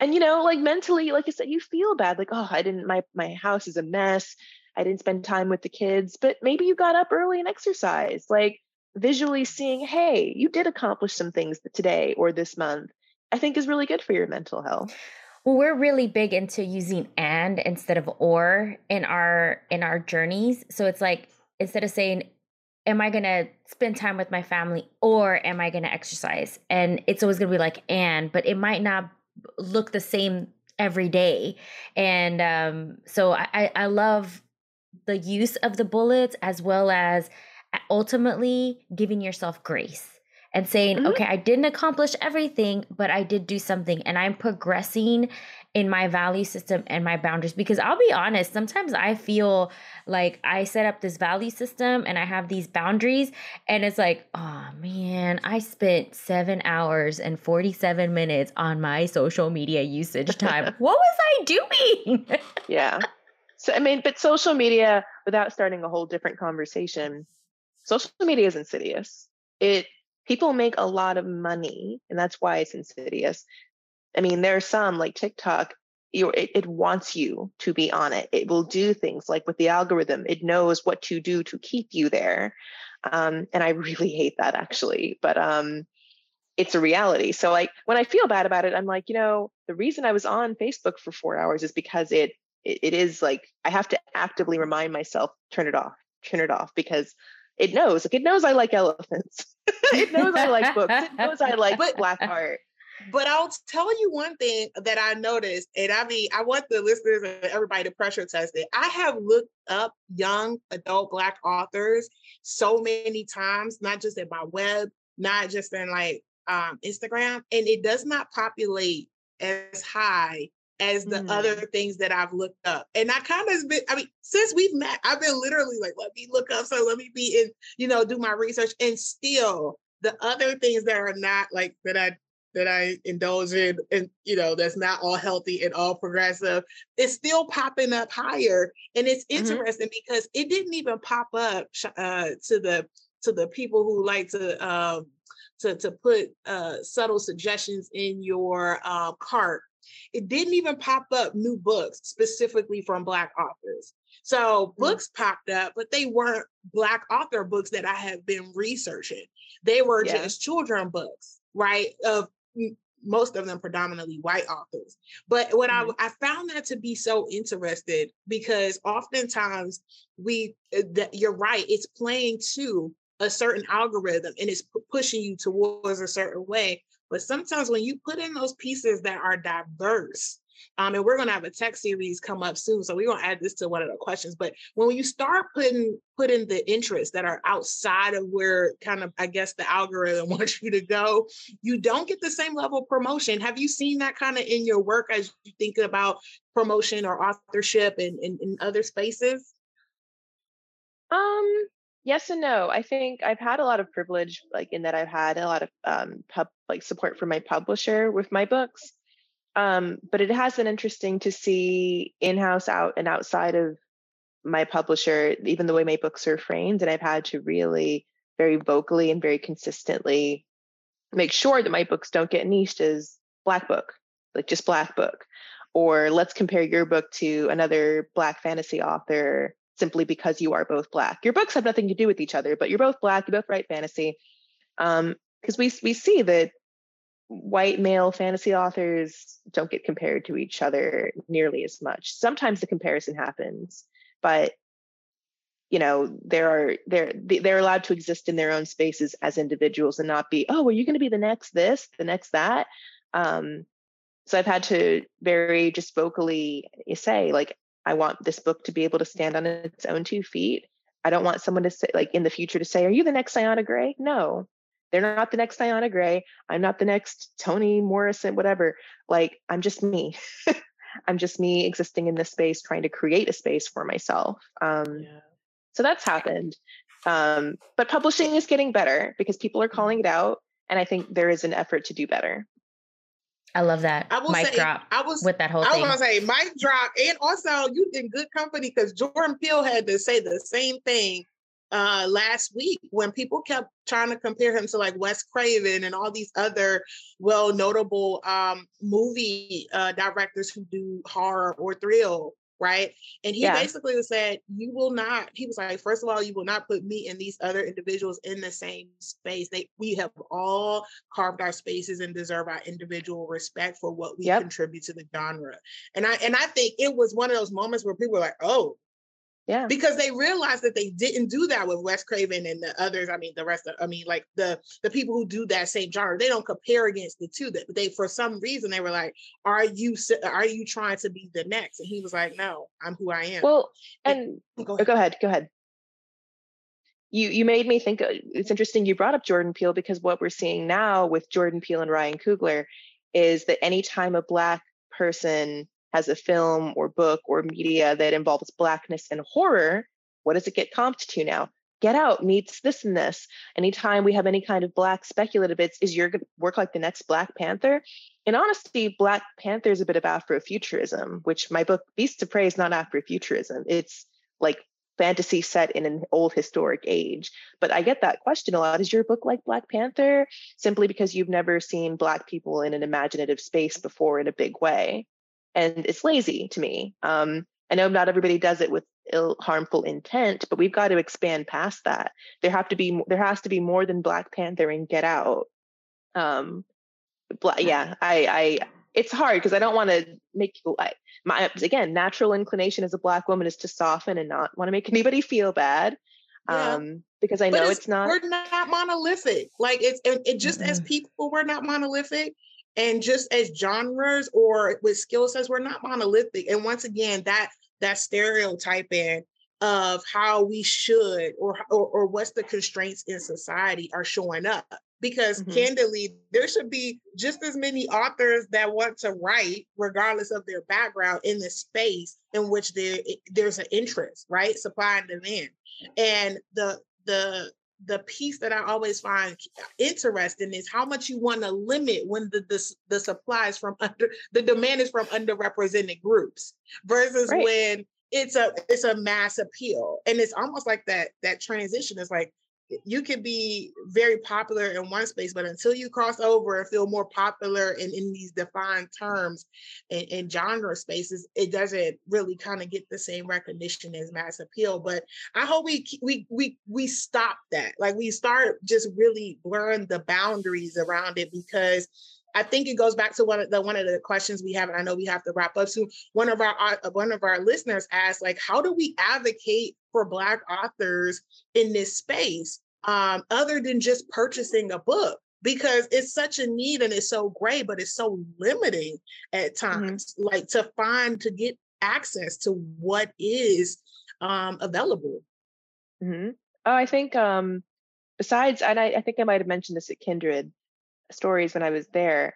and you know, like mentally, like I said, you feel bad, like, oh, I didn't my my house is a mess. I didn't spend time with the kids, but maybe you got up early and exercised. Like visually seeing, hey, you did accomplish some things today or this month, I think is really good for your mental health. Well, we're really big into using and instead of or in our in our journeys. So it's like instead of saying am I going to spend time with my family or am I going to exercise? And it's always going to be like and, but it might not look the same every day. And um, so I, I love the use of the bullets as well as ultimately giving yourself grace and saying, mm-hmm. okay, I didn't accomplish everything, but I did do something and I'm progressing in my value system and my boundaries. Because I'll be honest, sometimes I feel like I set up this value system and I have these boundaries, and it's like, oh man, I spent seven hours and 47 minutes on my social media usage time. what was I doing? yeah. So, I mean, but social media, without starting a whole different conversation, social media is insidious. It people make a lot of money, and that's why it's insidious. I mean, there are some like TikTok, you it, it wants you to be on it. It will do things like with the algorithm, it knows what to do to keep you there. Um, and I really hate that actually, but um, it's a reality. So like when I feel bad about it, I'm like, you know, the reason I was on Facebook for four hours is because it, it, it is like I have to actively remind myself, turn it off, turn it off, because it knows like it knows I like elephants. it knows I like books. It knows I like but, black art. But I'll tell you one thing that I noticed, and I mean, I want the listeners and everybody to pressure test it. I have looked up young adult black authors so many times, not just in my web, not just in like um, Instagram, and it does not populate as high as the mm. other things that I've looked up. And I kind of been, I mean, since we've met, I've been literally like, let me look up, so let me be in, you know, do my research. And still the other things that are not like that I that I indulge in and you know that's not all healthy and all progressive, it's still popping up higher. And it's mm-hmm. interesting mm-hmm. because it didn't even pop up uh, to the to the people who like to um to to put uh subtle suggestions in your uh, cart it didn't even pop up new books specifically from Black authors. So mm-hmm. books popped up, but they weren't Black author books that I have been researching. They were yeah. just children books, right? Of most of them predominantly white authors. But what mm-hmm. I, I found that to be so interested because oftentimes we, uh, that you're right, it's playing to a certain algorithm and it's pushing you towards a certain way but sometimes when you put in those pieces that are diverse, um, and we're going to have a tech series come up soon, so we're going to add this to one of the questions. But when you start putting putting the interests that are outside of where kind of I guess the algorithm wants you to go, you don't get the same level of promotion. Have you seen that kind of in your work as you think about promotion or authorship in, in, in other spaces? Um, yes and no. I think I've had a lot of privilege, like in that I've had a lot of um, pub like support from my publisher with my books. Um, but it has been interesting to see in-house out and outside of my publisher, even the way my books are framed, and I've had to really very vocally and very consistently make sure that my books don't get niched as black book, like just black book, or let's compare your book to another black fantasy author simply because you are both black. Your books have nothing to do with each other, but you're both black, you both write fantasy. Um, because we we see that white male fantasy authors don't get compared to each other nearly as much. Sometimes the comparison happens, but you know there are they're they're allowed to exist in their own spaces as individuals and not be oh are you going to be the next this the next that um so i've had to very just vocally say like i want this book to be able to stand on its own two feet i don't want someone to say like in the future to say are you the next Ayana Gray no they're not the next Ayana Gray. I'm not the next Toni Morrison, whatever. Like, I'm just me. I'm just me existing in this space, trying to create a space for myself. Um, yeah. So that's happened. Um, but publishing is getting better because people are calling it out. And I think there is an effort to do better. I love that. I will mic say, drop. I was with that whole. I was gonna say mic drop, and also you in good company because Jordan Peele had to say the same thing uh, last week when people kept trying to compare him to like Wes Craven and all these other well notable um, movie uh, directors who do horror or thrill right and he yeah. basically said you will not he was like first of all you will not put me and these other individuals in the same space they we have all carved our spaces and deserve our individual respect for what we yep. contribute to the genre and i and i think it was one of those moments where people were like oh yeah. Because they realized that they didn't do that with Wes Craven and the others. I mean, the rest of, I mean, like the the people who do that same genre, they don't compare against the two. That they, for some reason, they were like, "Are you are you trying to be the next?" And he was like, "No, I'm who I am." Well, and, and go, ahead. go ahead, go ahead. You you made me think. Uh, it's interesting you brought up Jordan Peele because what we're seeing now with Jordan Peele and Ryan Coogler is that anytime a black person has a film or book or media that involves blackness and horror, what does it get comped to now? Get Out meets this and this. Anytime we have any kind of black speculative, it's is your work like the next Black Panther? In honesty, Black Panther is a bit of Afrofuturism, which my book Beasts of Prey is not Afrofuturism. It's like fantasy set in an old historic age. But I get that question a lot. Is your book like Black Panther? Simply because you've never seen Black people in an imaginative space before in a big way and it's lazy to me. Um, I know not everybody does it with ill harmful intent, but we've got to expand past that. There have to be there has to be more than Black Panther and Get Out. Um, yeah, I, I it's hard because I don't want to make people like my again natural inclination as a black woman is to soften and not want to make anybody feel bad. Yeah. Um, because I know it's, it's, not we're not monolithic. Like it's it, it just mm-hmm. as people we're not monolithic. And just as genres or with skill sets, we're not monolithic. And once again, that that stereotyping of how we should or, or, or what's the constraints in society are showing up because mm-hmm. candidly there should be just as many authors that want to write regardless of their background in the space in which there there's an interest right supply and demand and the the the piece that I always find interesting is how much you want to limit when the, the the supply is from under the demand is from underrepresented groups versus right. when it's a it's a mass appeal and it's almost like that that transition is like you can be very popular in one space, but until you cross over and feel more popular in, in these defined terms and, in genre spaces, it doesn't really kind of get the same recognition as mass appeal. But I hope we we we we stop that. Like we start just really blurring the boundaries around it because I think it goes back to one of the one of the questions we have, and I know we have to wrap up soon. One of our uh, one of our listeners asked, like, how do we advocate for Black authors in this space, um, other than just purchasing a book? Because it's such a need and it's so great, but it's so limiting at mm-hmm. times, mm-hmm. like to find to get access to what is um, available. Mm-hmm. Oh, I think um, besides, and I, I think I might have mentioned this at Kindred stories when I was there.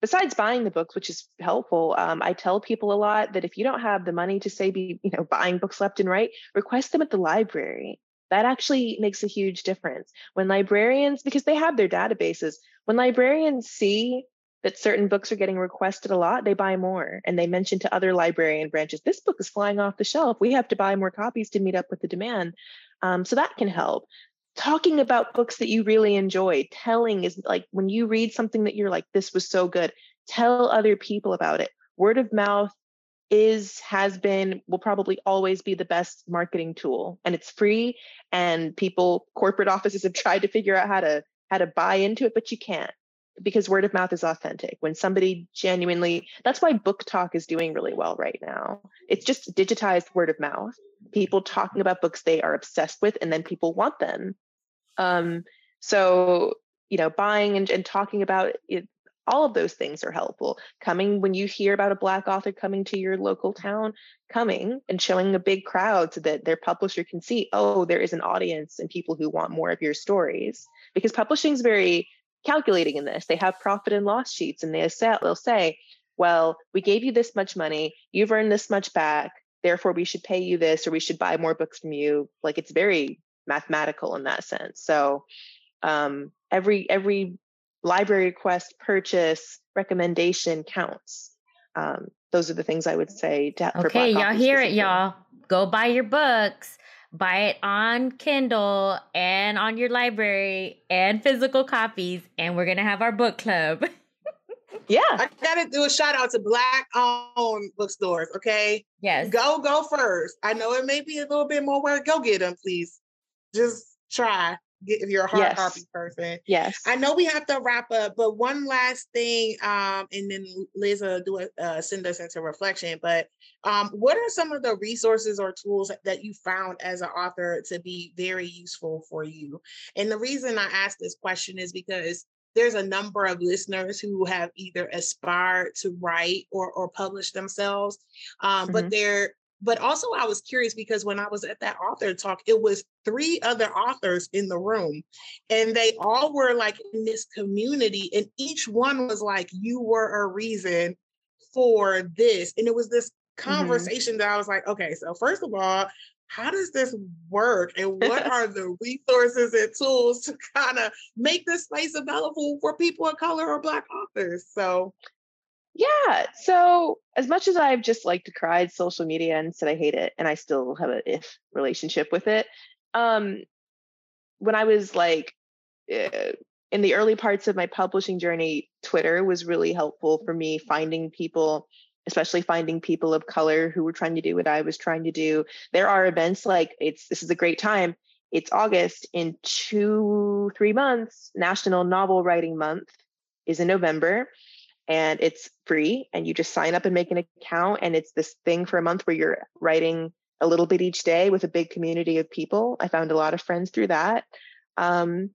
Besides buying the books, which is helpful, um, I tell people a lot that if you don't have the money to say be, you know, buying books left and right, request them at the library. That actually makes a huge difference. When librarians, because they have their databases, when librarians see that certain books are getting requested a lot, they buy more and they mention to other librarian branches, this book is flying off the shelf. We have to buy more copies to meet up with the demand. Um, so that can help. Talking about books that you really enjoy, telling is like when you read something that you're like, this was so good, tell other people about it. Word of mouth is, has been, will probably always be the best marketing tool. And it's free. And people, corporate offices have tried to figure out how to how to buy into it, but you can't because word of mouth is authentic. When somebody genuinely, that's why BookTok is doing really well right now. It's just digitized word of mouth. People talking about books they are obsessed with, and then people want them. Um, so, you know, buying and, and talking about it, all of those things are helpful. Coming when you hear about a Black author coming to your local town, coming and showing a big crowd so that their publisher can see, oh, there is an audience and people who want more of your stories. Because publishing is very calculating in this. They have profit and loss sheets and they say, they'll say, well, we gave you this much money, you've earned this much back, therefore we should pay you this or we should buy more books from you. Like it's very mathematical in that sense. So um, every every library request, purchase, recommendation counts. Um, those are the things I would say. To, okay, y'all hear it, y'all. Go buy your books buy it on Kindle and on your library and physical copies, and we're gonna have our book club. yeah. I gotta do a shout out to black owned bookstores, okay? Yes. Go, go first. I know it may be a little bit more work. Go get them, please. Just try if you're a hard yes. copy person. Yes. I know we have to wrap up, but one last thing, um, and then Liz will do a, uh, send us into reflection. But um, what are some of the resources or tools that you found as an author to be very useful for you? And the reason I ask this question is because there's a number of listeners who have either aspired to write or, or publish themselves, um, mm-hmm. but they're but also I was curious because when I was at that author talk, it was three other authors in the room, and they all were like in this community, and each one was like, "You were a reason for this," and it was this mm-hmm. conversation mm-hmm. that I was like, "Okay, so first of all." How does this work? And what are the resources and tools to kind of make this space available for people of color or Black authors? So yeah. So as much as I've just like decried social media and said I hate it, and I still have a if relationship with it, um, when I was like uh, in the early parts of my publishing journey, Twitter was really helpful for me finding people, especially finding people of color who were trying to do what I was trying to do. There are events like it's this is a great time. It's August in two, three months. National Novel Writing Month is in November and it's free and you just sign up and make an account and it's this thing for a month where you're writing a little bit each day with a big community of people. I found a lot of friends through that um,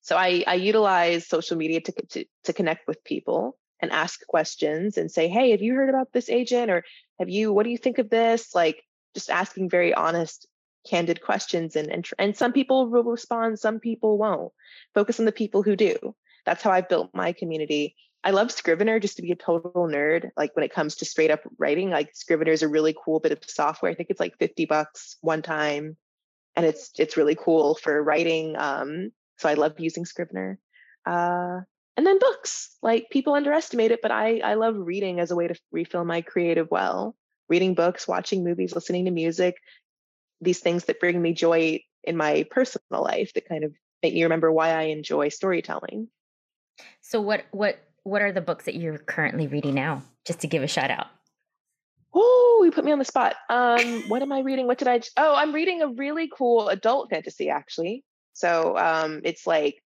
so I, I utilize social media to, to, to connect with people and ask questions and say hey have you heard about this agent? Or have you what do you think of this? Like just asking very honest candid questions and and, and some people will respond some people won't. Focus on the people who do. That's how i've built my community I love Scrivener just to be a total nerd. Like when it comes to straight up writing, like Scrivener is a really cool bit of software. I think it's like 50 bucks one time. And it's it's really cool for writing. Um, so I love using Scrivener. Uh, and then books. Like people underestimate it, but I I love reading as a way to refill my creative well. Reading books, watching movies, listening to music, these things that bring me joy in my personal life that kind of make me remember why I enjoy storytelling. So what what what are the books that you're currently reading now? Just to give a shout out. Oh, you put me on the spot. Um, what am I reading? What did I? Oh, I'm reading a really cool adult fantasy actually. So um, it's like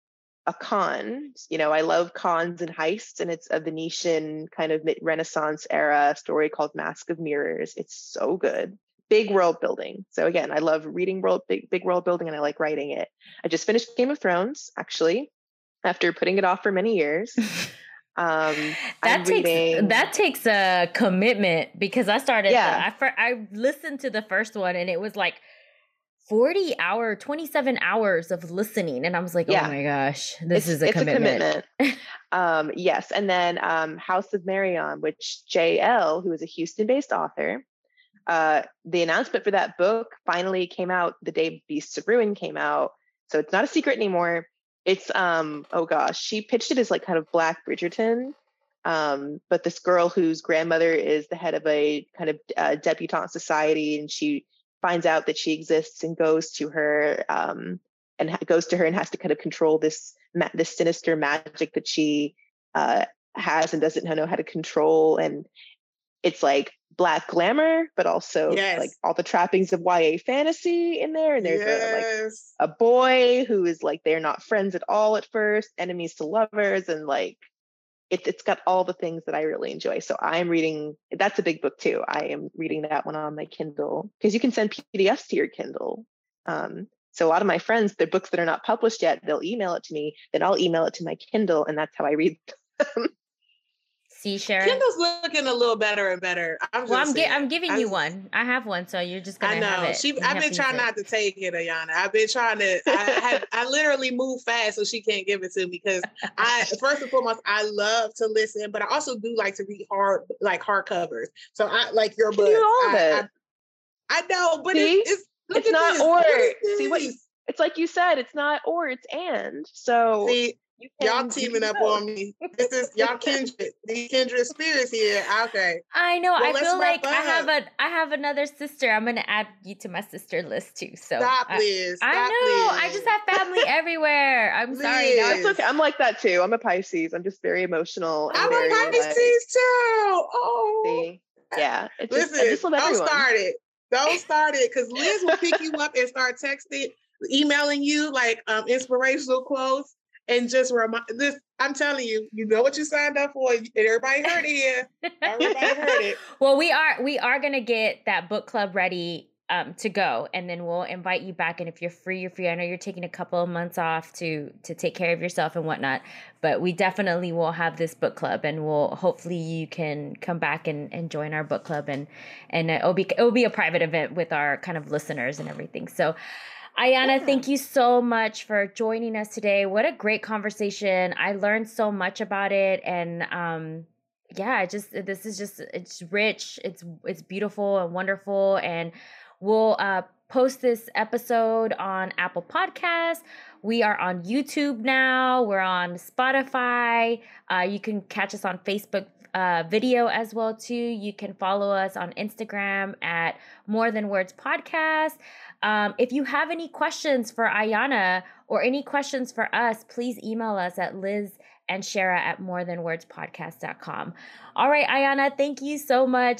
a con. You know, I love cons and heists, and it's a Venetian kind of Renaissance era story called Mask of Mirrors. It's so good. Big world building. So again, I love reading world big big world building, and I like writing it. I just finished Game of Thrones actually, after putting it off for many years. Um, that I'm takes reading... that takes a commitment because I started. Yeah, the, I I listened to the first one and it was like forty hour, twenty seven hours of listening, and I was like, oh yeah. my gosh, this it's, is a it's commitment. A commitment. um, yes, and then um, House of Marionne, which J. Elle, who is a Houston based author. Uh, the announcement for that book finally came out the day Beasts of Ruin came out. So it's not a secret anymore. It's um oh gosh, she pitched it as like kind of Black Bridgerton, Um, but this girl whose grandmother is the head of a kind of uh, debutante society, and she finds out that she exists and goes to her um, and ha- goes to her and has to kind of control this ma- this sinister magic that she uh, has and doesn't know how to control. And it's like black glamour, but also yes. like all the trappings of YA fantasy in there. And there's yes. a, like a boy who is like they're not friends at all at first, enemies to lovers, and like it, it's got all the things that I really enjoy. So I'm reading. That's a big book too. I am reading that one on my Kindle because you can send PDFs to your Kindle. Um, so a lot of my friends, their books that are not published yet, they'll email it to me. Then I'll email it to my Kindle, and that's how I read them. See, Shara. Kindle's looking a little better and better. I'm well, I'm, gi- I'm giving I'm, you one. I have one, so you're just gonna. I know. She. I've been trying not to take it, Ayana. I've been trying to. I have. I literally move fast, so she can't give it to me because I. First and foremost, I love to listen, but I also do like to read hard, like hard covers. So I like your book. I, I, I, know, but See? it's it's, it's not this. or. See what? You, it's like you said. It's not or. It's and. So. See, y'all teaming up on me. This is y'all kindred, these kindred spirits here. Okay. I know. Well, I feel like I have a I have another sister. I'm gonna add you to my sister list too. So stop, Liz. I, stop, I know. I just have family everywhere. I'm Liz. sorry. No, it's okay. I'm like that too. I'm a Pisces. I'm just very emotional. I'm a Pisces like, too. Oh. See? Yeah. It's Listen, just, don't start it. Don't start it because Liz will pick you up and start texting, emailing you like um, inspirational quotes and just remind this. I'm telling you, you know what you signed up for. and Everybody heard it here. Everybody heard it. well, we are we are gonna get that book club ready um, to go, and then we'll invite you back. And if you're free, you're free. I know you're taking a couple of months off to to take care of yourself and whatnot, but we definitely will have this book club, and we'll hopefully you can come back and, and join our book club, and and it'll be it'll be a private event with our kind of listeners and everything. So. Ayana, yeah. thank you so much for joining us today. What a great conversation. I learned so much about it and um yeah, just this is just it's rich, it's it's beautiful and wonderful and we'll uh post this episode on Apple Podcasts. We are on YouTube now. We're on Spotify. Uh, you can catch us on Facebook uh, video as well too. You can follow us on Instagram at More Than Words Podcast. Um, if you have any questions for Ayana or any questions for us, please email us at Liz and Shara at more than words podcast.com. All right, Ayana, thank you so much.